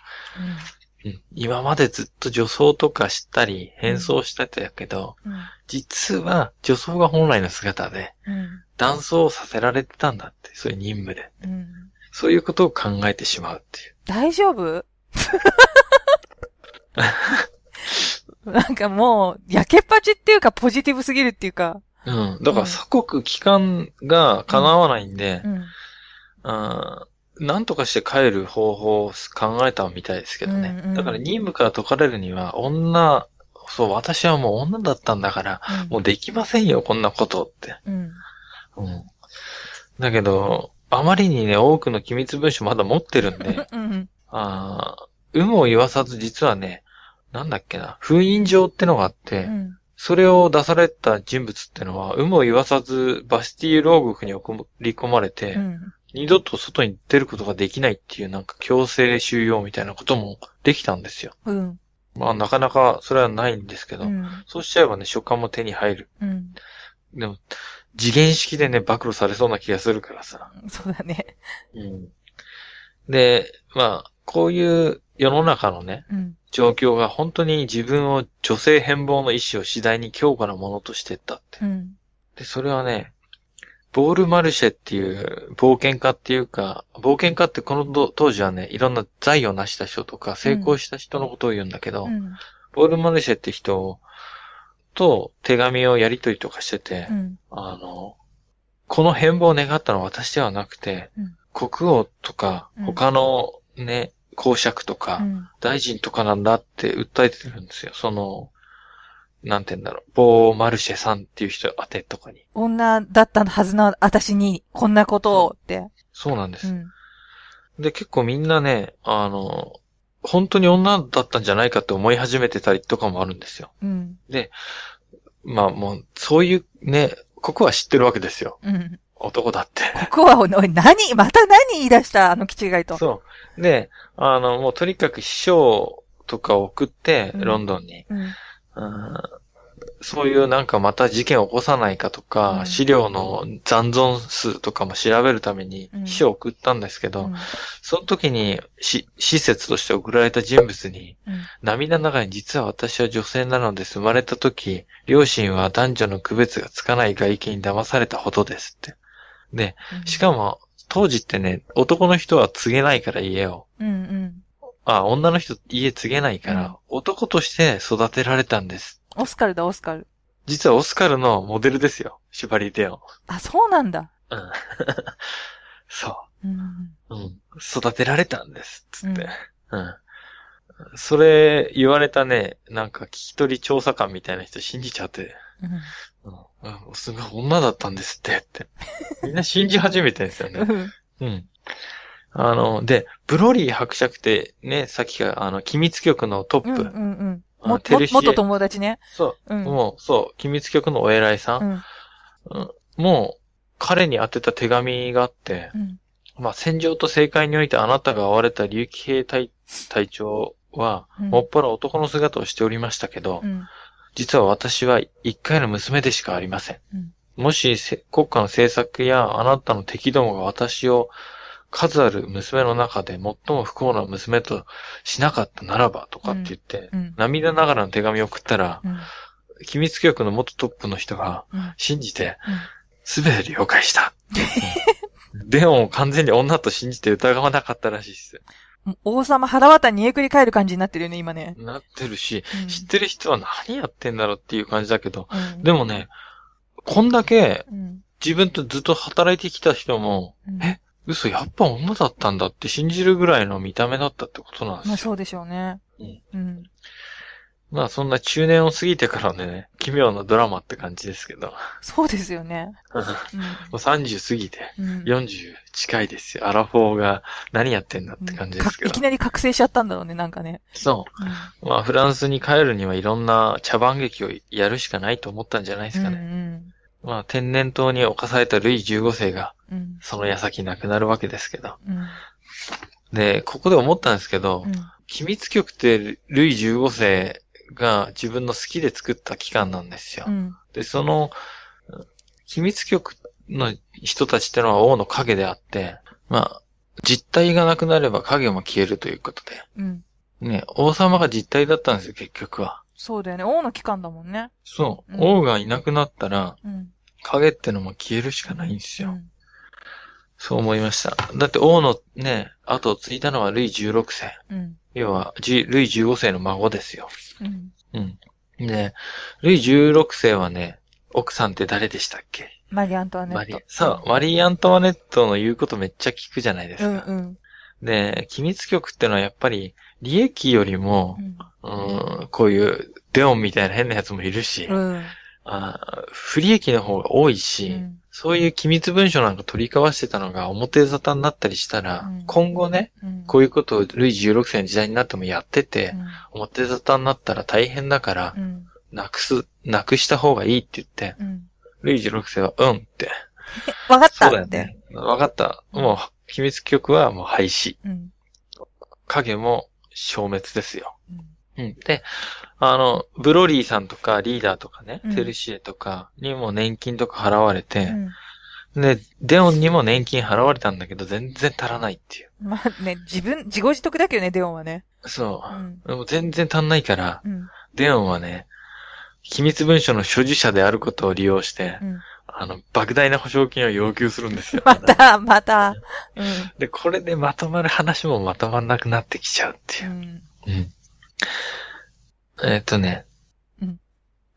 うん、今までずっと女装とかしたり変装してたけど、うん。実は女装が本来の姿で、うん。男装をさせられてたんだって、そういう任務で。うん。そういうことを考えてしまうっていう。大丈夫？<laughs> なんかもう、焼けっぱちっていうか、ポジティブすぎるっていうか。うん。だから鎖国期間が叶わないんでう、ん。うん、なんとかして帰る方法を考えたみたいですけどね。うんうんだから任務から解かれるには、女、そう、私はもう女だったんだから、もうできませんよ、こんなことって。うん。うん。だけど、あまりにね、多くの機密文書まだ持ってるんで、うん。あー有無を言わさず実はね、なんだっけな、封印状ってのがあって、うん。それを出された人物ってのは、有無を言わさずバスティ牢獄に送り込まれて、うん。二度と外に出ることができないっていうなんか強制収容みたいなこともできたんですよ。うん。まあなかなかそれはないんですけど、うん。そうしちゃえばね、書簡も手に入る。うん。でも、次元式でね、暴露されそうな気がするからさ。そうだね。うん。で、まあ、こういう世の中のね、うん。状況が本当に自分を女性変貌の意志を次第に強固なものとしてったって。うん。で、それはね、ボールマルシェっていう冒険家っていうか、冒険家ってこのど当時はね、いろんな財を成した人とか成功した人のことを言うんだけど、うん。ボールマルシェって人と手紙をやり取りとかしてて、うん。あの、この変貌を願ったのは私ではなくて、うん国王とかうん他のね、公爵とか、うん。大臣とかなんだって訴えてるんですよ。その、なんて言うんだろう、ボー・マルシェさんっていう人宛てとかに。女だったはずの私に、こんなことをって。そうなんです。うん。で、結構みんなね、あの、本当に女だったんじゃないかって思い始めてたりとかもあるんですよ。うん。まあもう、そういうね、ここは知ってるわけですよ。うん。男だって。ここは、おい、何また何言い出したあの気違いと。そう。で、あの、もうとにかく秘書とかを送って、うんロンドンに。うん。うんそういうなんかまた事件を起こさないかとか、うん資料の残存数とかも調べるためにうん秘書を送ったんですけど、うんその時にし施設として送られた人物に、うん涙の中に実は私は女性なのです。生まれた時、両親は男女の区別がつかない外見に騙されたほどですって。で、しかも、当時ってね、男の人は告げないから家を。うんうん。あ、女の人家告げないから、うん男として育てられたんです。オスカルだ、オスカル。実はオスカルのモデルですよ。シュバリデオン。あ、そうなんだ。うん。<laughs> そうん。う。うん。育てられたんです。つって。うん。それ言われたね、なんか聞き取り調査官みたいな人信じちゃって。うんうん。うんすごい女だったんですって。って。みんな信じ始めてるんですよね。うん。うん。あの、で、ブロリー伯爵ってね、さっきから、あの、機密局のトップ。うんうんうん。あも、も元友達ね。そうう、ん。もう、そう、機密局のお偉いさん。うん。うんもう、彼に宛てた手紙があって、うん。まあ、戦場と政界においてあなたが追われた竜騎兵隊隊長は、うんもっぱら男の姿をしておりましたけど、うん。実は私は一回の娘でしかありません。うんもしせ国家の政策やあなたの敵どもが私を数ある娘の中で最も不幸な娘としなかったならばとかって言って、うん。涙ながらの手紙を送ったら、うん。機密局の元トップの人がうん。信じて、すべて了解した。うんデオンを完全に女と信じて疑わなかったらしいっす。うん王様腹渡煮えくり返る感じになってるよね、今ね。なってるし、うん知ってる人は何やってんだろうっていう感じだけど、うんでもね、こんだけうん。自分とずっと働いてきた人も、うんえ？嘘、やっぱ女だったんだって信じるぐらいの見た目だったってことなんですよ。まあそうでしょうね。うんうん。まあそんな中年を過ぎてからのね、奇妙なドラマって感じですけど。もそうですよね。う30過ぎて、うん。うん。40近いですよ。アラフォーが何やってんだって感じですけどかいき。なり覚醒しちゃったんだろうね、なんかね。そう。まあフランスに帰るにはいろんな茶番劇をやるしかないと思ったんじゃないですかね。うんまあ天然痘に侵されたルイ15世がその矢先亡くなるわけですけど。うん。で、ここで思ったんですけど、うん。機密局ってルイ15世が自分の好きで作った機関なんですよ。うん。で、その、機密局の人たちってのは王の影であって、まあ、実体がなくなれば影も消えるということで。うん。ね、王様が実体だったんですよ、結局は。そうだよね。王の機関だもんね。そう。うん王がいなくなったら、うん。影ってのも消えるしかないんですよ。うんそう思いました。だって王のね、後を継いだのはルイ16世。うん。要は、じルイ15世の孫ですよ。うん。うん。で、ルイ16世はね、奥さんって誰でしたっけ？マリー・アントワネット。マリー、そう、マリー・アントワネットの言うことめっちゃ聞くじゃないですか。うんうん。で、機密局ってのはやっぱり、利益よりもう、ん。うん、こういうデオンみたいな変なやつもいるし、うん。あー不利益の方が多いし、うんそういう機密文書なんか取り交わしてたのが表沙汰になったりしたら、うん今後ね、うん。こういうことをルイ16世の時代になってもやってて、うん表沙汰になったら大変だから、うん。なくす、なくした方がいいって言って、うん。ルイ16世は、うんって。<laughs> わかったって。ね。わかった。もう、機密局はもう廃止。うん。影も消滅ですよ。うんうん。で、あの、ブロリーさんとかリーダーとかね、うんテルシエとかにも年金とか払われうて、ん。で、デオンにも年金払われたんだけど、全然足らないっていう。まあね、自分、自業自得だけどね、デオンはね。そうう。ん。でも全然足んないから、うん。デオンはね、機密文書の所持者であることを利用して、うん。あの、莫大な保証金を要求するんですよ。<laughs> また、また。うん。で、これでまとまる話もまとまんなくなってきちゃうっていうう。ん。うん。えっとね、うん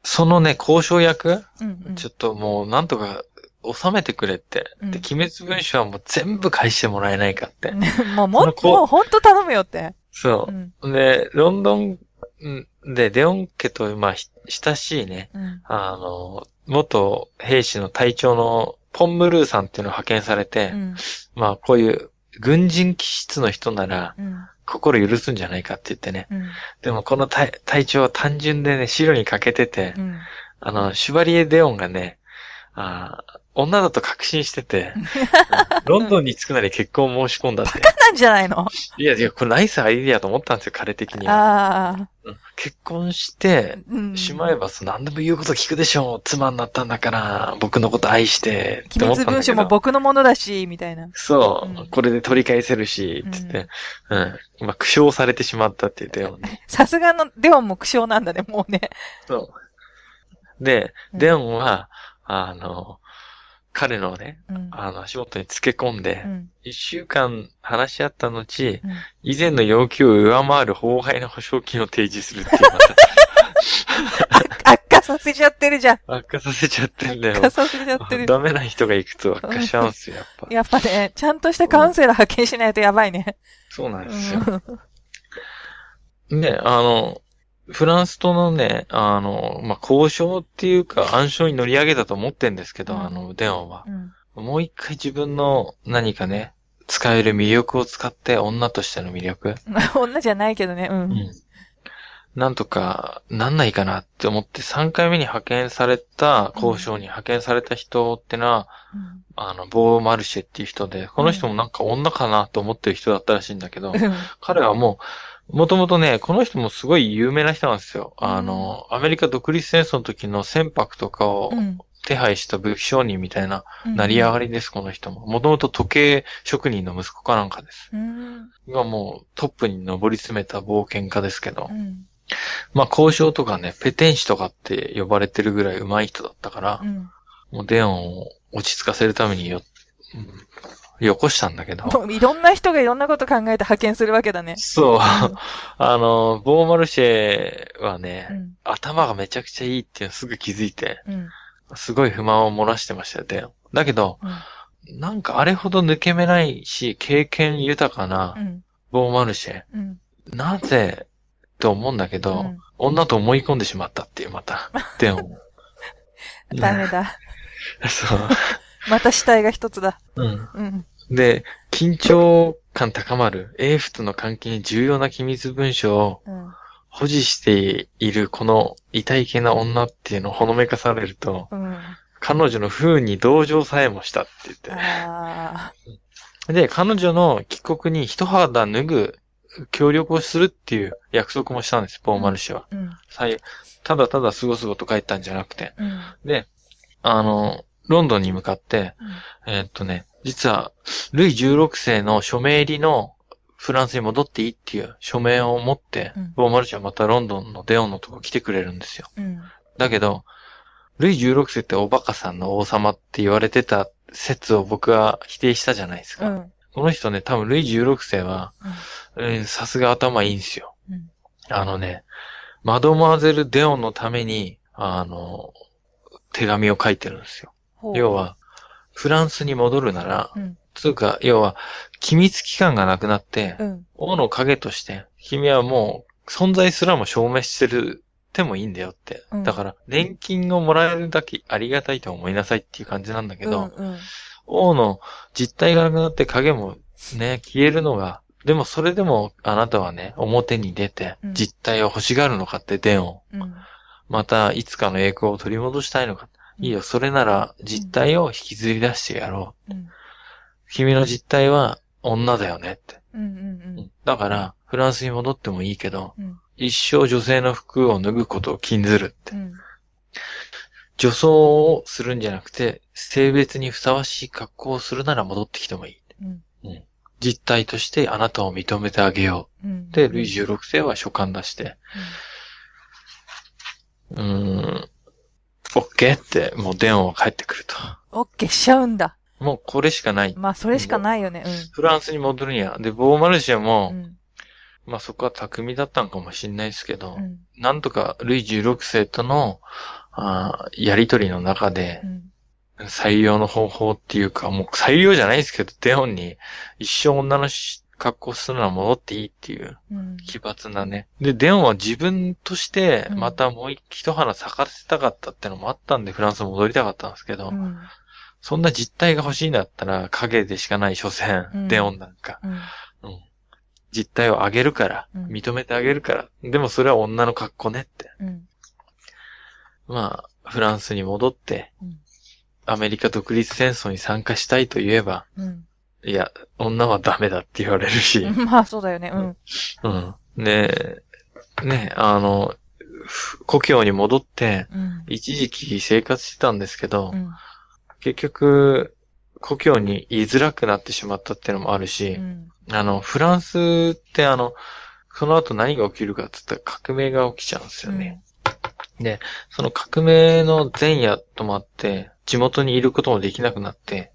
そのね、交渉役、うん。うんちょっともうなんとか収めてくれって。うんで、機密文書はもう全部返してもらえないかって。<laughs> もう、ももうほんと頼むよって。そうう。ん。で、ロンドンんで、デオン家と、まあ、ひ親しいね、うん。あの、元兵士の隊長のポンムルーさんっていうのを派遣されて、うん。まあ、こういう軍人気質の人なら、うん。心許すんじゃないかって言ってね。うん。でもこの隊隊長は単純でね、白に欠けてて、うん。あの、シュバリエ・デオンがね、あー女だと確信してて、う <laughs> んロンドンに着くなり結婚を申し込んだって。なんじゃないの？いやいや、これナイスアイディアと思ったんですよ、彼的には。結婚して、うん。しまえばさ、何でも言うこと聞くでしょう。妻になったんだから、僕のこと愛して、って機密文書も僕のものだし、みたいな。そう、うんこれで取り返せるし、つって、うん。まあ、苦笑されてしまったって言ったよね。<laughs> さすがのデオンも苦笑なんだね、もうね。そう。で、うんデオンは、あの、彼のね、うん。あの、足元につけ込んでう、ん。一、週間話し合った後、うん以前の要求を上回る法外な保証金を提示するっていう、<laughs> 悪化させちゃってるじゃん。悪化させちゃってんだよ悪化。させちゃってる。ダメな人が行くと悪化しちゃうんですよ、やっぱ。やっぱね、ちゃんとしたカウンセラー派遣しないとやばいね。そうなんうですよ。ん。で、あの、フランスとのね、あの、まあ、交渉っていうか暗証に乗り上げたと思ってんですけど、うんあの、デオンは。うん。もう一回自分の何かね、使える魅力を使って女としての魅力。<laughs> 女じゃないけどね、う。うんん。なんとかなんないかなって思って3回目に派遣された、交渉に派遣された人ってのは、うんあの、ボーマルシェっていう人で、この人もなんか女かなと思ってる人だったらしいんだけど、彼はもう、もともとね、この人もすごい有名な人なんですよ。あの、アメリカ独立戦争の時の船舶とかをうん。手配した武器商人みたいなうん成り上がりです、この人も。もともと時計職人の息子かなんかです。うん。がもうトップに上り詰めた冒険家ですけどう。ん。まあ交渉とかね、ペテン師とかって呼ばれてるぐらい上手い人だったからう、ん。もうデオンを落ち着かせるためによ、うん、よこしたんだけど。いろんな人がいろんなこと考えて派遣するわけだね。そう。<laughs> あの、ボーマルシェはね、うん。頭がめちゃくちゃいいっていうのすぐ気づいて、うん。すごい不満を漏らしてましたよ、デオン。だけど、うん。なんかあれほど抜け目ないし、経験豊かなうん。ボーマルシェ。うん。なぜと思うんだけど、うん女と思い込んでしまったっていう、また。デオン。<laughs> ダメだ。<laughs> そう。また死体が一つだ。うん。うん。で、緊張感高まる英仏との関係に重要な機密文書をうん。保持しているこの痛い系な女っていうのをほのめかされると、うん。彼女の不運に同情さえもしたって言って。あで、彼女の帰国に一肌脱ぐ協力をするっていう約束もしたんです、ポーマル氏は。ー。うん。最ただただすごすごと帰ったんじゃなくて。うん。で、あの、ロンドンに向かって、えーっとね、実は、ルイ16世の署名入りのフランスに戻っていいっていう署名を持って、うんボーマルシはまたロンドンのデオンのとこ来てくれるんですよ。うん。だけど、ルイ16世っておバカさんの王様って言われてた説を僕は否定したじゃないですか。うん。この人ね、多分ルイ16世は、うんさすが頭いいんですよ。うん。あのね、マドモアゼル・デオンのために、あの、手紙を書いてるんですよ。要、は、フランスに戻るなら、うん。つうか、要は、機密機関がなくなって、うん。王の影として、君はもう、存在すらも証明してるてもいいんだよって。うんだから、年金をもらえるだけありがたいと思いなさいっていう感じなんだけど、うん。うん。王の実体がなくなって影もね、消えるのが、でもそれでもあなたはね、表に出てうん実体を欲しがるのかってデオン。うん。またいつかの栄光を取り戻したいのか。いいよ、それなら実体を引きずり出してやろう。うん。君の実体は女だよねって。うん。うん。だから、フランスに戻ってもいいけど、うん。一生女性の服を脱ぐことを禁ずるってう。ん。女装をするんじゃなくて、性別にふさわしい格好をするなら戻ってきてもいい。うん。実体としてあなたを認めてあげよう。うん。で、ルイ16世は書簡出して、うーん、オッケーって、もう電話が返ってくると。オッケーしちゃうんだ。もうこれしかない。まあ、それしかないよね。フランスに戻るには。で、ボーマルシェうも、ん。うん。まあそこは巧みだったのかもしれないですけど、うん。なんとかルイ16世との、あーやりとりの中でう、ん。採用の方法っていうか、もう採用じゃないですけど、デオンに一生女のし格好するのは戻っていいっていううん。奇抜なね。で、デオンは自分としてうんまたもう一一花咲かせたかったってのもあったんで、フランス戻りたかったんですけど、うん。そんな実体が欲しいんだったら影でしかない所詮、うんデオンなんか。うん。実体をあげるから、うん認めてあげるから。でもそれは女の格好ねって。うん。まあ、フランスに戻って、うんアメリカ独立戦争に参加したいと言えば、うん。いや、女はダメだって言われるし、<laughs> まあ、そうだよね。うん。うん。ねねあの、ふ故郷に戻って、うん。一時期生活してたんですけど、うん。結局、故郷に居づらくなってしまったっていうのもあるうし、ん。あの、フランスってあの、その後何が起きるかって言ったら革命が起きちゃうんですよね。で、その革命の前夜ともあって、地元にいることもできなくなって、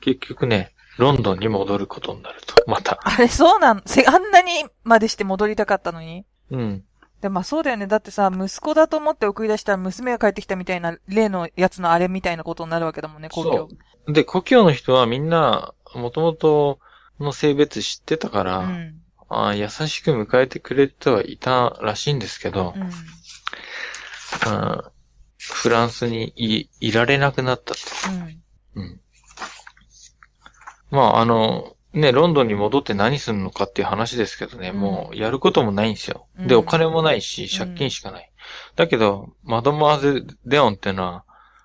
結局ね、ロンドンに戻ることになると。また。あれ、そうなん、せ、あんなにまでして戻りたかったのに？うん。で、まあそうだよね。だってさ、息子だと思って送り出したら娘が帰ってきたみたいな、例のやつのあれみたいなことになるわけだもんね、故郷。で、故郷の人はみんな、もともとの性別知ってたから、うん。あー優しく迎えてくれてはいたらしいんですけど、うん。フランスにいいられなくなったと。うん。うん。まあ、あの、ね、ロンドンに戻って何するのかっていう話ですけどね、うんもうやることもないんですよ。で、うんお金もないし、借金しかない。だけど、マドモアゼ・デオンってのは、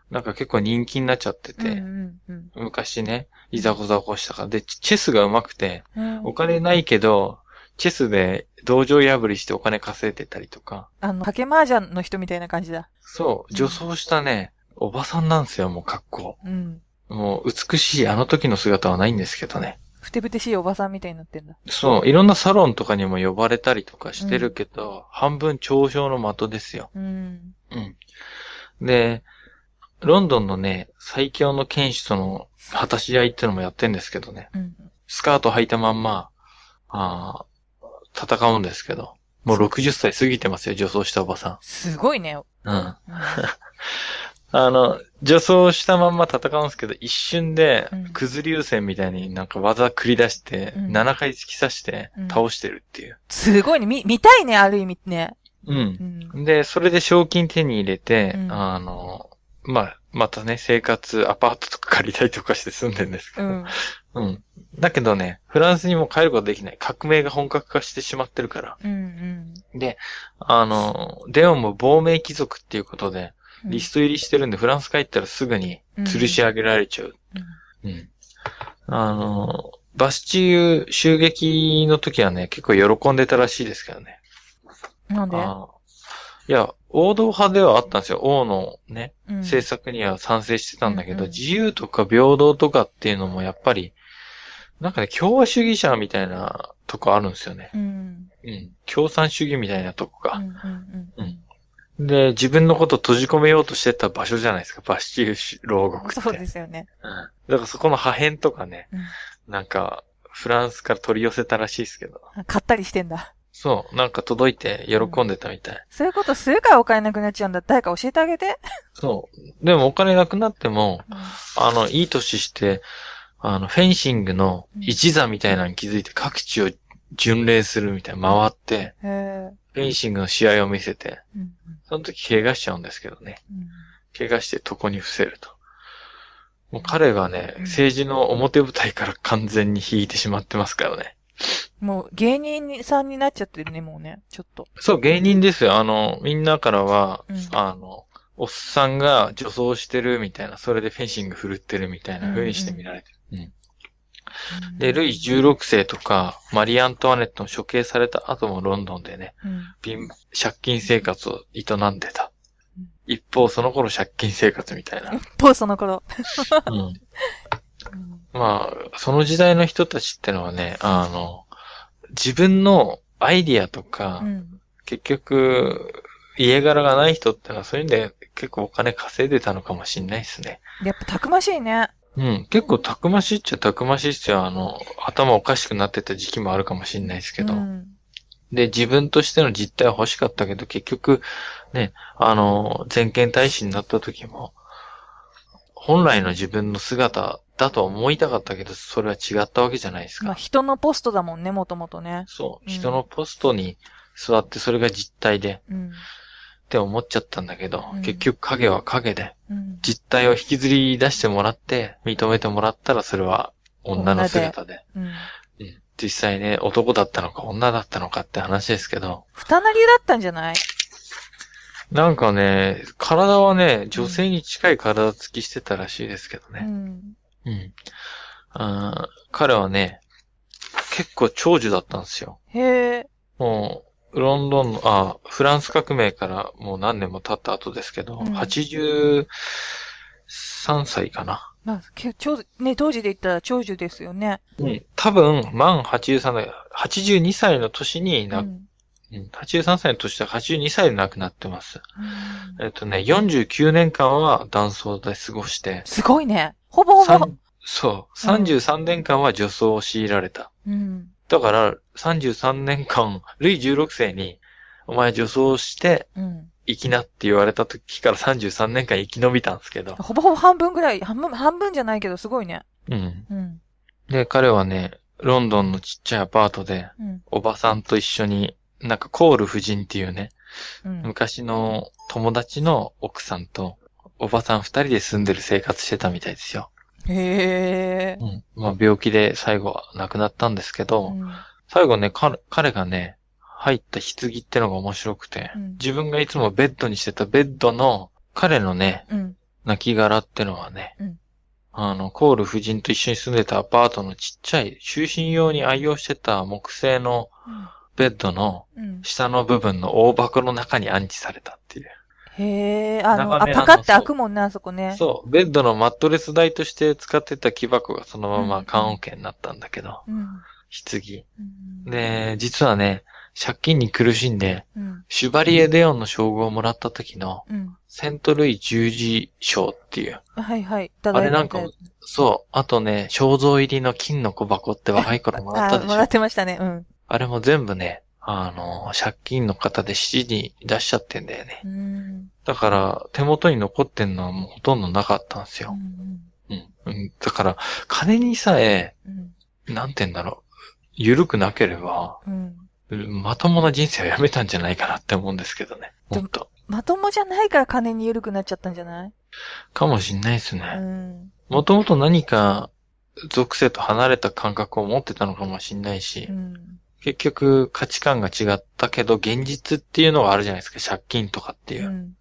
なんか結構人気になっちゃってて、うん。うん。昔ね、いざこざ起こしたから。で、チェスが上手くて、うん。お金ないけど、チェスで道場破りしてお金稼いでたりとか、あの、賭け麻雀の人みたいな感じだ。そう、女装したね、おばさんなんですよ、もう格好。うん。もう美しいあの時の姿はないんですけどね。ふてぶてしいおばさんみたいになってんだ。そう、いろんなサロンとかにも呼ばれたりとかしてるけど、半分嘲笑の的ですよ。うん。うん。で、ロンドンのね、最強の剣士との果たし合いってのもやってんですけどね。うん。スカート履いたまんま、あー戦うんですけど。もう60歳過ぎてますよ、女装したおばさすごいね。ん。うん。うん <laughs> あの、女装したまんま戦うんですけど、一瞬でうん、くず流線みたいになんか技繰り出して、うん7回突き刺してうん倒してるっていう。すごいね。見、見たいね、ある意味ね。う。うんん。で、それで賞金手に入れて、うんあの、まあ、またね、生活、アパートとか借りたりとかして住んでんですけど。うん。<laughs> うん。だけどね、フランスにも帰ることできない。革命が本格化してしまってるから。うん。で、あの、デオンも亡命貴族っていうことで、うん。リスト入りしてるんで、フランス帰ったらすぐに吊るし上げられちゃう。うん。あの、バスチュー襲撃の時はね、結構喜んでたらしいですけどね。なんで？いや、王道派ではあったんですよ。王のね、うん政策には賛成してたんだけど、うんうん自由とか平等とかっていうのもやっぱり、なんかね、共和主義者みたいなとこあるんですよね。うん。うん。共産主義みたいなとこが。うん。うん。うん。で、自分のこと閉じ込めようとしてた場所じゃないですか、バスチュー牢獄って。そうですよね。うん。だからそこの破片とかね、うんなんか、フランスから取り寄せたらしいですけど。あ買ったりしてんだ。そう、なんか届いて喜んでたみたい。そういうことするからお金なくなっちゃうんだ。誰か教えてあげて。そう。でもお金なくなっても、うんあの、いい年して、あの、フェンシングの一座みたいなのに気づいて各地を巡礼するみたいな、回って、へえ。フェンシングの試合を見せて、うん。その時怪我しちゃうんですけどね。うん怪我して床に伏せると。もう彼がね、うん政治の表舞台から完全に引いてしまってますからね。もう芸人さんになっちゃってるね、もうね。ちょっと。そう、芸人ですよ。あの、みんなからは、うんあの、おっさんが女装してるみたいな、それでフェンシング振るってるみたいな風にして見られてる。うんで、ルイ16世とか、マリー・アントワネットの処刑された後もロンドンでね、うん。貧借金生活を営んでたうん。一方、その頃借金生活みたいな。ポーその頃。うんうんまあ、その時代の人たちってのはね、あの、自分のアイディアとか、うん。結局、家柄がない人ってのはそういうんで結構お金稼いでたのかもしんないですね。やっぱたくましいね。うん。結構たくましいっちゃたくましいっすよ。あの、頭おかしくなってた時期もあるかもしんないですけど。うん。で、自分としての実態は欲しかったけど、結局、ね、あの、全権大使になった時も、本来の自分の姿だと思いたかったけど、それは違ったわけじゃないですか。まあ人のポストだもんね、もともとね。そう。うん人のポストに座ってそれが実態でうん。って思っちゃったんだけど、うん結局影は影で、うん。実態を引きずり出してもらって、認めてもらったらそれは女の姿で。うん。うん実際ね、男だったのか女だったのかって話ですけど、二なりだったんじゃない？なんかね、体はね、女性に近い体つきしてたらしいですけどね。うん。うん。あー彼はね、結構長寿だったんですよ。へえ。もう、ロンドンの、あ、フランス革命からもう何年も経った後ですけど、うん83歳かな。まあ、け長ね、当時で言ったら長寿ですよね。うん。多分、満83歳、82歳の年にな、ううんん。83歳の年で82歳で亡くなってます。うんえっとね、49年間は男装で過ごして、すごいね。ほぼほぼそう、33年間は女装を強いられた。うん。だから、33年間、ルイ16世に、お前女装してうん。生きなって言われた時から33年間生き延びたんですけど。ほぼほぼ半分ぐらい、半分、半分じゃないけどすごいね。うん。うん。で、彼はね、ロンドンのちっちゃいアパートで、うん。おばさんと一緒に、なんかコール夫人っていうね、うん。昔の友達の奥さんと、おばさん二人で住んでる生活してたみたいですよ。へえ。うん。まあ病気で最後は亡くなったんですけど、うん最後ね、彼彼がね、入った棺ってのが面白くて、うん自分がいつもベッドにしてたベッドの彼のね、うん。亡骸ってのはね、うんあの、コール夫人と一緒に住んでたアパートのちっちゃい、就寝用に愛用してた木製のベッドのうん。下の部分の大箱の中に安置されたっていう。へえ。あの、あ、パカって開くもんね、あそこね。そう、ベッドのマットレス台として使ってた木箱がそのまうんま棺桶になったんだけど、うん。棺。うん。で、実はね、借金に苦しんで、うん。シュバリエ・デオンの称号をもらった時の、うん。セントルイ十字章っていう。はいはい。あれなんかそう。あとね、肖像入りの金の小箱って若い頃もらったあ、もらっでしょ。てましたね。うん。あれも全部ね、あの、借金の方で七時に出しちゃってんだよね。うん。だから、手元に残ってんのはもうほとんどなかったんですよ。うん。うん。うん、だから、金にさえ、うん。なんて言うんだろう。緩くなければ、うん。まともな人生をやめたんじゃないかなって思うんですけどね。でもほんと。まともじゃないから金に緩くなっちゃったんじゃない？かもしんないですうね。ん。もともと何か、属性と離れた感覚を持ってたのかもしんないしう、ん。結局価値観が違ったけど、現実っていうのがあるじゃないですか。借金とかっていうう。ん。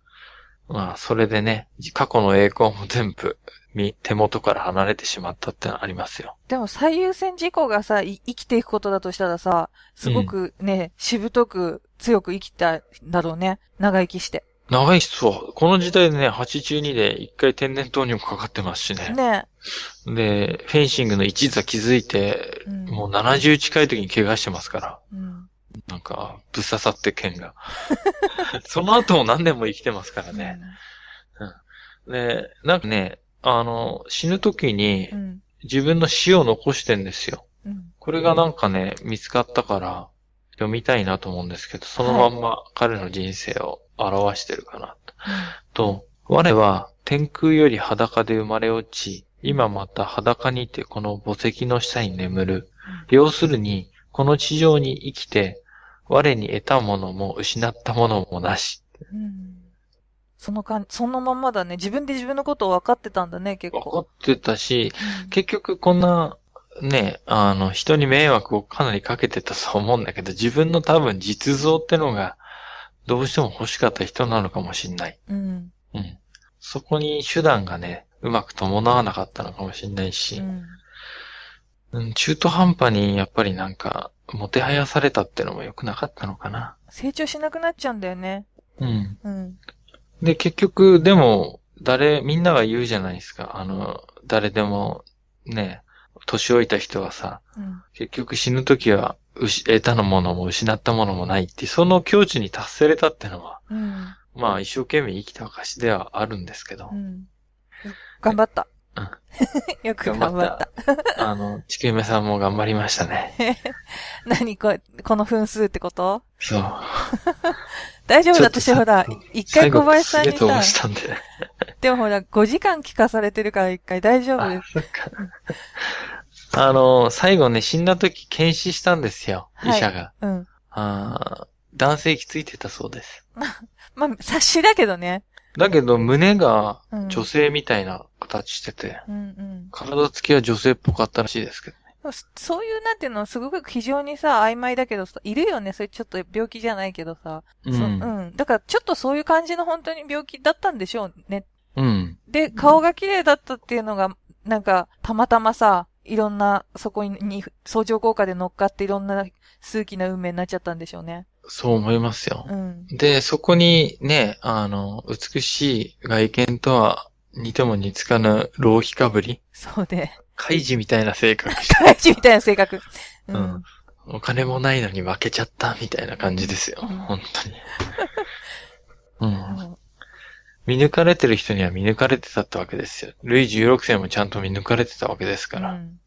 まあ、それでね、過去の栄光も全部、み手元から離れてしまったってのはありますよ。でも最優先事項がさ、い生きていくことだとしたらさ、すごくね、しぶとく強く生きたんだろうね。長生きして。長いっすわ。この時代でね、82で一回天然痘にもかかってますしね。ねで、フェンシングの一座気づいて、うんもう70近い時に怪我してますから。うん。なんか、ぶっ刺さって剣が。<laughs> その後も何年も生きてますからね。で、なんかね、あの、死ぬ時にうん。自分の死を残してんですよ。うん。これがなんかね、見つかったから読みたいなと思うんですけど、そのまんま彼の人生を表してるかなと。と、我は天空より裸で生まれ落ち、今また裸にてこの墓石の下に眠る。要するに、この地上に生きて、我に得たものも失ったものもなし。うん。そのかん、そのまんまだね。自分で自分のことを分かってたんだね、結分か構。ってたし、うん結局こんな、ね、あの、人に迷惑をかなりかけてたと思うんだけど、自分の多分実像ってのが、どうしても欲しかった人なのかもしんない。うん。うん。そこに手段がね、うまく伴わなかったのかもしんないし、うん。うん、中途半端にやっぱりなんか、もてはやされたってのも良くなかったのかな。成長しなくなっちゃうんだよね。うん。うん。で、結局、でも、誰、みんなが言うじゃないですか。あの、誰でも、ね、年老いた人はさ、うん。結局死ぬ時は、うし得たのものも失ったものもないって、その境地に達せれたってのは、うん。まあ一生懸命生きた証ではあるんですけどう、ん。頑張った。うんよく頑張った。あの、ちくゆめさんも頑張りましたね。<laughs> 何こ、この分数ってこと？そう。<laughs> 大丈夫だとしてほら、一回小林さんにさ、したんで。でもほら、5時間聞かされてるから一回大丈夫であ、そっか。あの、最後ね、死んだ時検視したんですよ、はい医者が。す。うん。あー男性器ついてたそうです。<laughs> まあ、察しだけどね。だけど、胸がうん。女性みたいな形してて、うんうん。体つきは女性っぽかったらしいですけどね。そそういう、なんていうの、すごく非常にさ、曖昧だけどさ、いるよね。それちょっと病気じゃないけどさ。う。そうんん。だから、ちょっとそういう感じの本当に病気だったんでしょうね。うん。で、顔が綺麗だったっていうのが、なんか、たまたまさ、いろんな、そこに、相乗効果で乗っかっていろんな数奇な運命になっちゃったんでしょうね。そう思いますよ。うん。で、そこにね、あの、美しい外見とは似ても似つかぬ浪費かぶり。そうで。カイジみたいな性格。<laughs> 大事みたいな性格。ううんん。お金もないのに負けちゃったみたいな感じですよ。うん本当に。う。うんん見抜かれてる人には見抜かれてたってわけですよ。ルイ16世もちゃんと見抜かれてたわけですから。うん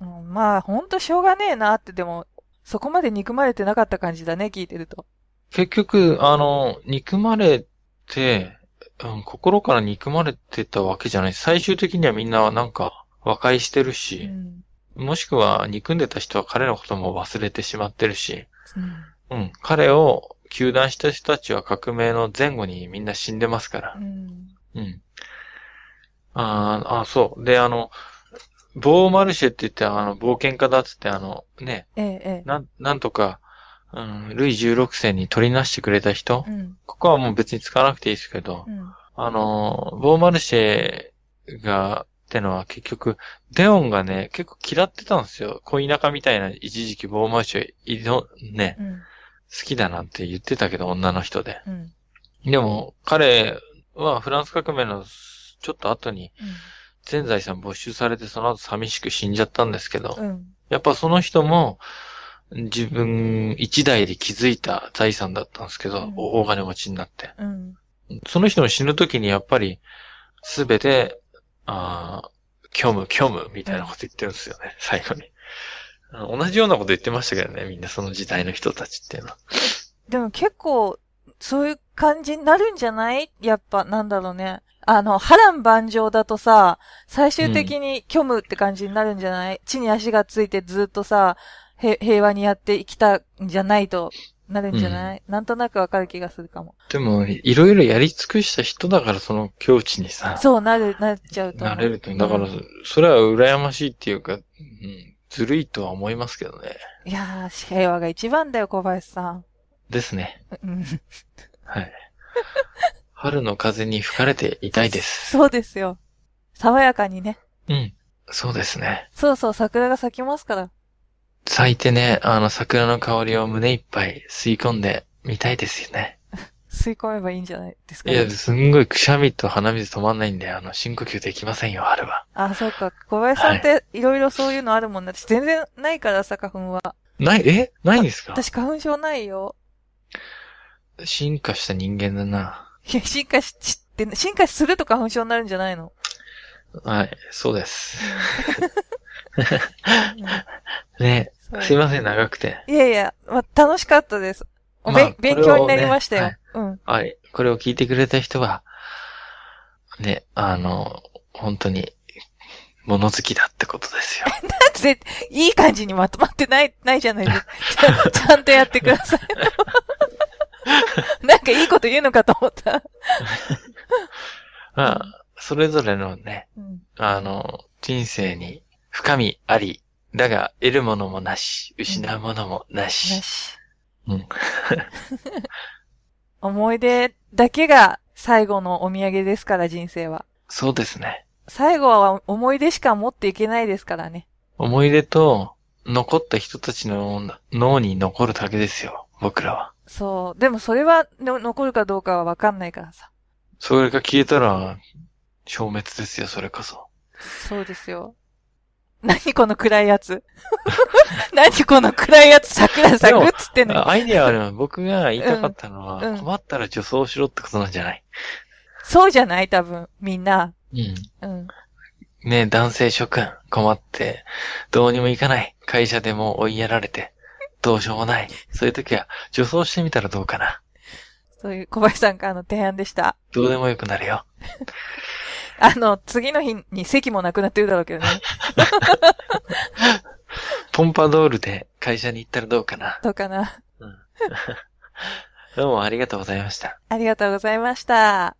うんまあ、ほんとしょうがねえなって、でも、そこまで憎まれてなかった感じだね、聞いてると。結局、あの、憎まれて、うん、心から憎まれてたわけじゃない。最終的にはみんななんか和解してるうし、ん。もしくは憎んでた人は彼のことも忘れてしまってるし、うんうん、彼を求断した人たちは革命の前後にみんな死んでますからう。ん。うん。あーあ、そう。で、あの、ボーマルシェって言って、あの、冒険家だっつって、あの、ね、ええ、ええ。なん、なんとか、うん、ルイ16世に取りなしてくれた人、うん。ここはもう別に使わなくていいですけどう、ん。あの、ボーマルシェが、ってのは結局、デオンがね、結構嫌ってたんですよ。恋仲みたいな一時期ボーマルシェ、いのね、うん。好きだなんて言ってたけど、女の人で。うん。でも、彼はフランス革命のちょっと後に全財産没収されてその後寂しく死んじゃったんですけど、うん。やっぱその人も自分一代で築いた財産だったんですけど、うん大金持ちになって。うん。その人の死ぬ時にやっぱりすべて、ああ、虚無、虚無みたいなこと言ってるんですよね、最後に。うん同じようなこと言ってましたけどね、みんなその時代の人たちっていうのは。でも結構、そういう感じになるんじゃない？やっぱ、なんだろうね。あの、波乱万丈だとさ、最終的に虚無って感じになるんじゃない、地に足がついてずっとさ、へ平和にやってきたんじゃないとなるんじゃない、なんとなくわかる気がするかも。でも、いろいろやり尽くした人だからその境地にさ、そうなる、なっちゃうと。なれると。だからうん、それは羨ましいっていうか、うん、ずるいとは思いますけどね。いやー、平和が一番だよ、小林さん。ですね。うんはい。春の風に吹かれていたいです。そうですよ。爽やかにね。うん。そうですね。そうそう、桜が咲きますから。咲いてね、あの桜の香りを胸いっぱい吸い込んでみたいですよね。吸い込めばいいんじゃないですか、いや、すんごいくしゃみと鼻水止まんないんで、あの、深呼吸できませんよ、春は。あ、そうか。小林さんっていろいろそういうのあるもんな。私全然ないからさ、花粉は。ない、え？ないんですか？私花粉症ないよ。進化した人間だな。いや、進化し、しって、進化すると花粉症になるんじゃないの？はい、そうです。うん <laughs> ね、すいません、長くて。いやいや、まあ、楽しかったです。おまあ勉強になりましたよ。はいうん。はい。これを聞いてくれた人は、ね、あの、本当に、物好きだってことですよ。<laughs> ぜいい感じにまとまってない、ないじゃないですか。ちゃんちゃんとやってください。なんかいいこと言うのかと思った。<laughs> まあ、それぞれのね、うん。あの、人生に深みあり、だが得るものもなし、失うものもななし。し。うん。<laughs> 思い出だけが最後のお土産ですから、人生は。そうですね。最後は思い出しか持っていけないですからね。思い出と、残った人たちの脳に残るだけですよ、僕らは。そう。でもそれはの残るかどうかはわかんないからさ。それが消えたら、消滅ですよ、それこそ。そうですよ。何この暗いやつ？<laughs> 何この暗いやつ？桜咲くっつってんのアイディアはね僕が言いたかったのは、うんうん困ったら女装しろってことなんじゃない？そうじゃない多分、みんな。うん。うん。ね男性諸君、困って、どうにもいかない。会社でも追いやられて、どうしようもない。そういう時は、女装してみたらどうかな。そういう小林さんからの提案でした。どうでもよくなるよ。あの、次の日に席もなくなってるだろうけどね。<laughs> ポンパドールで会社に行ったらどうかな。どうかな。<laughs> どうもありがとうございました。ありがとうございました。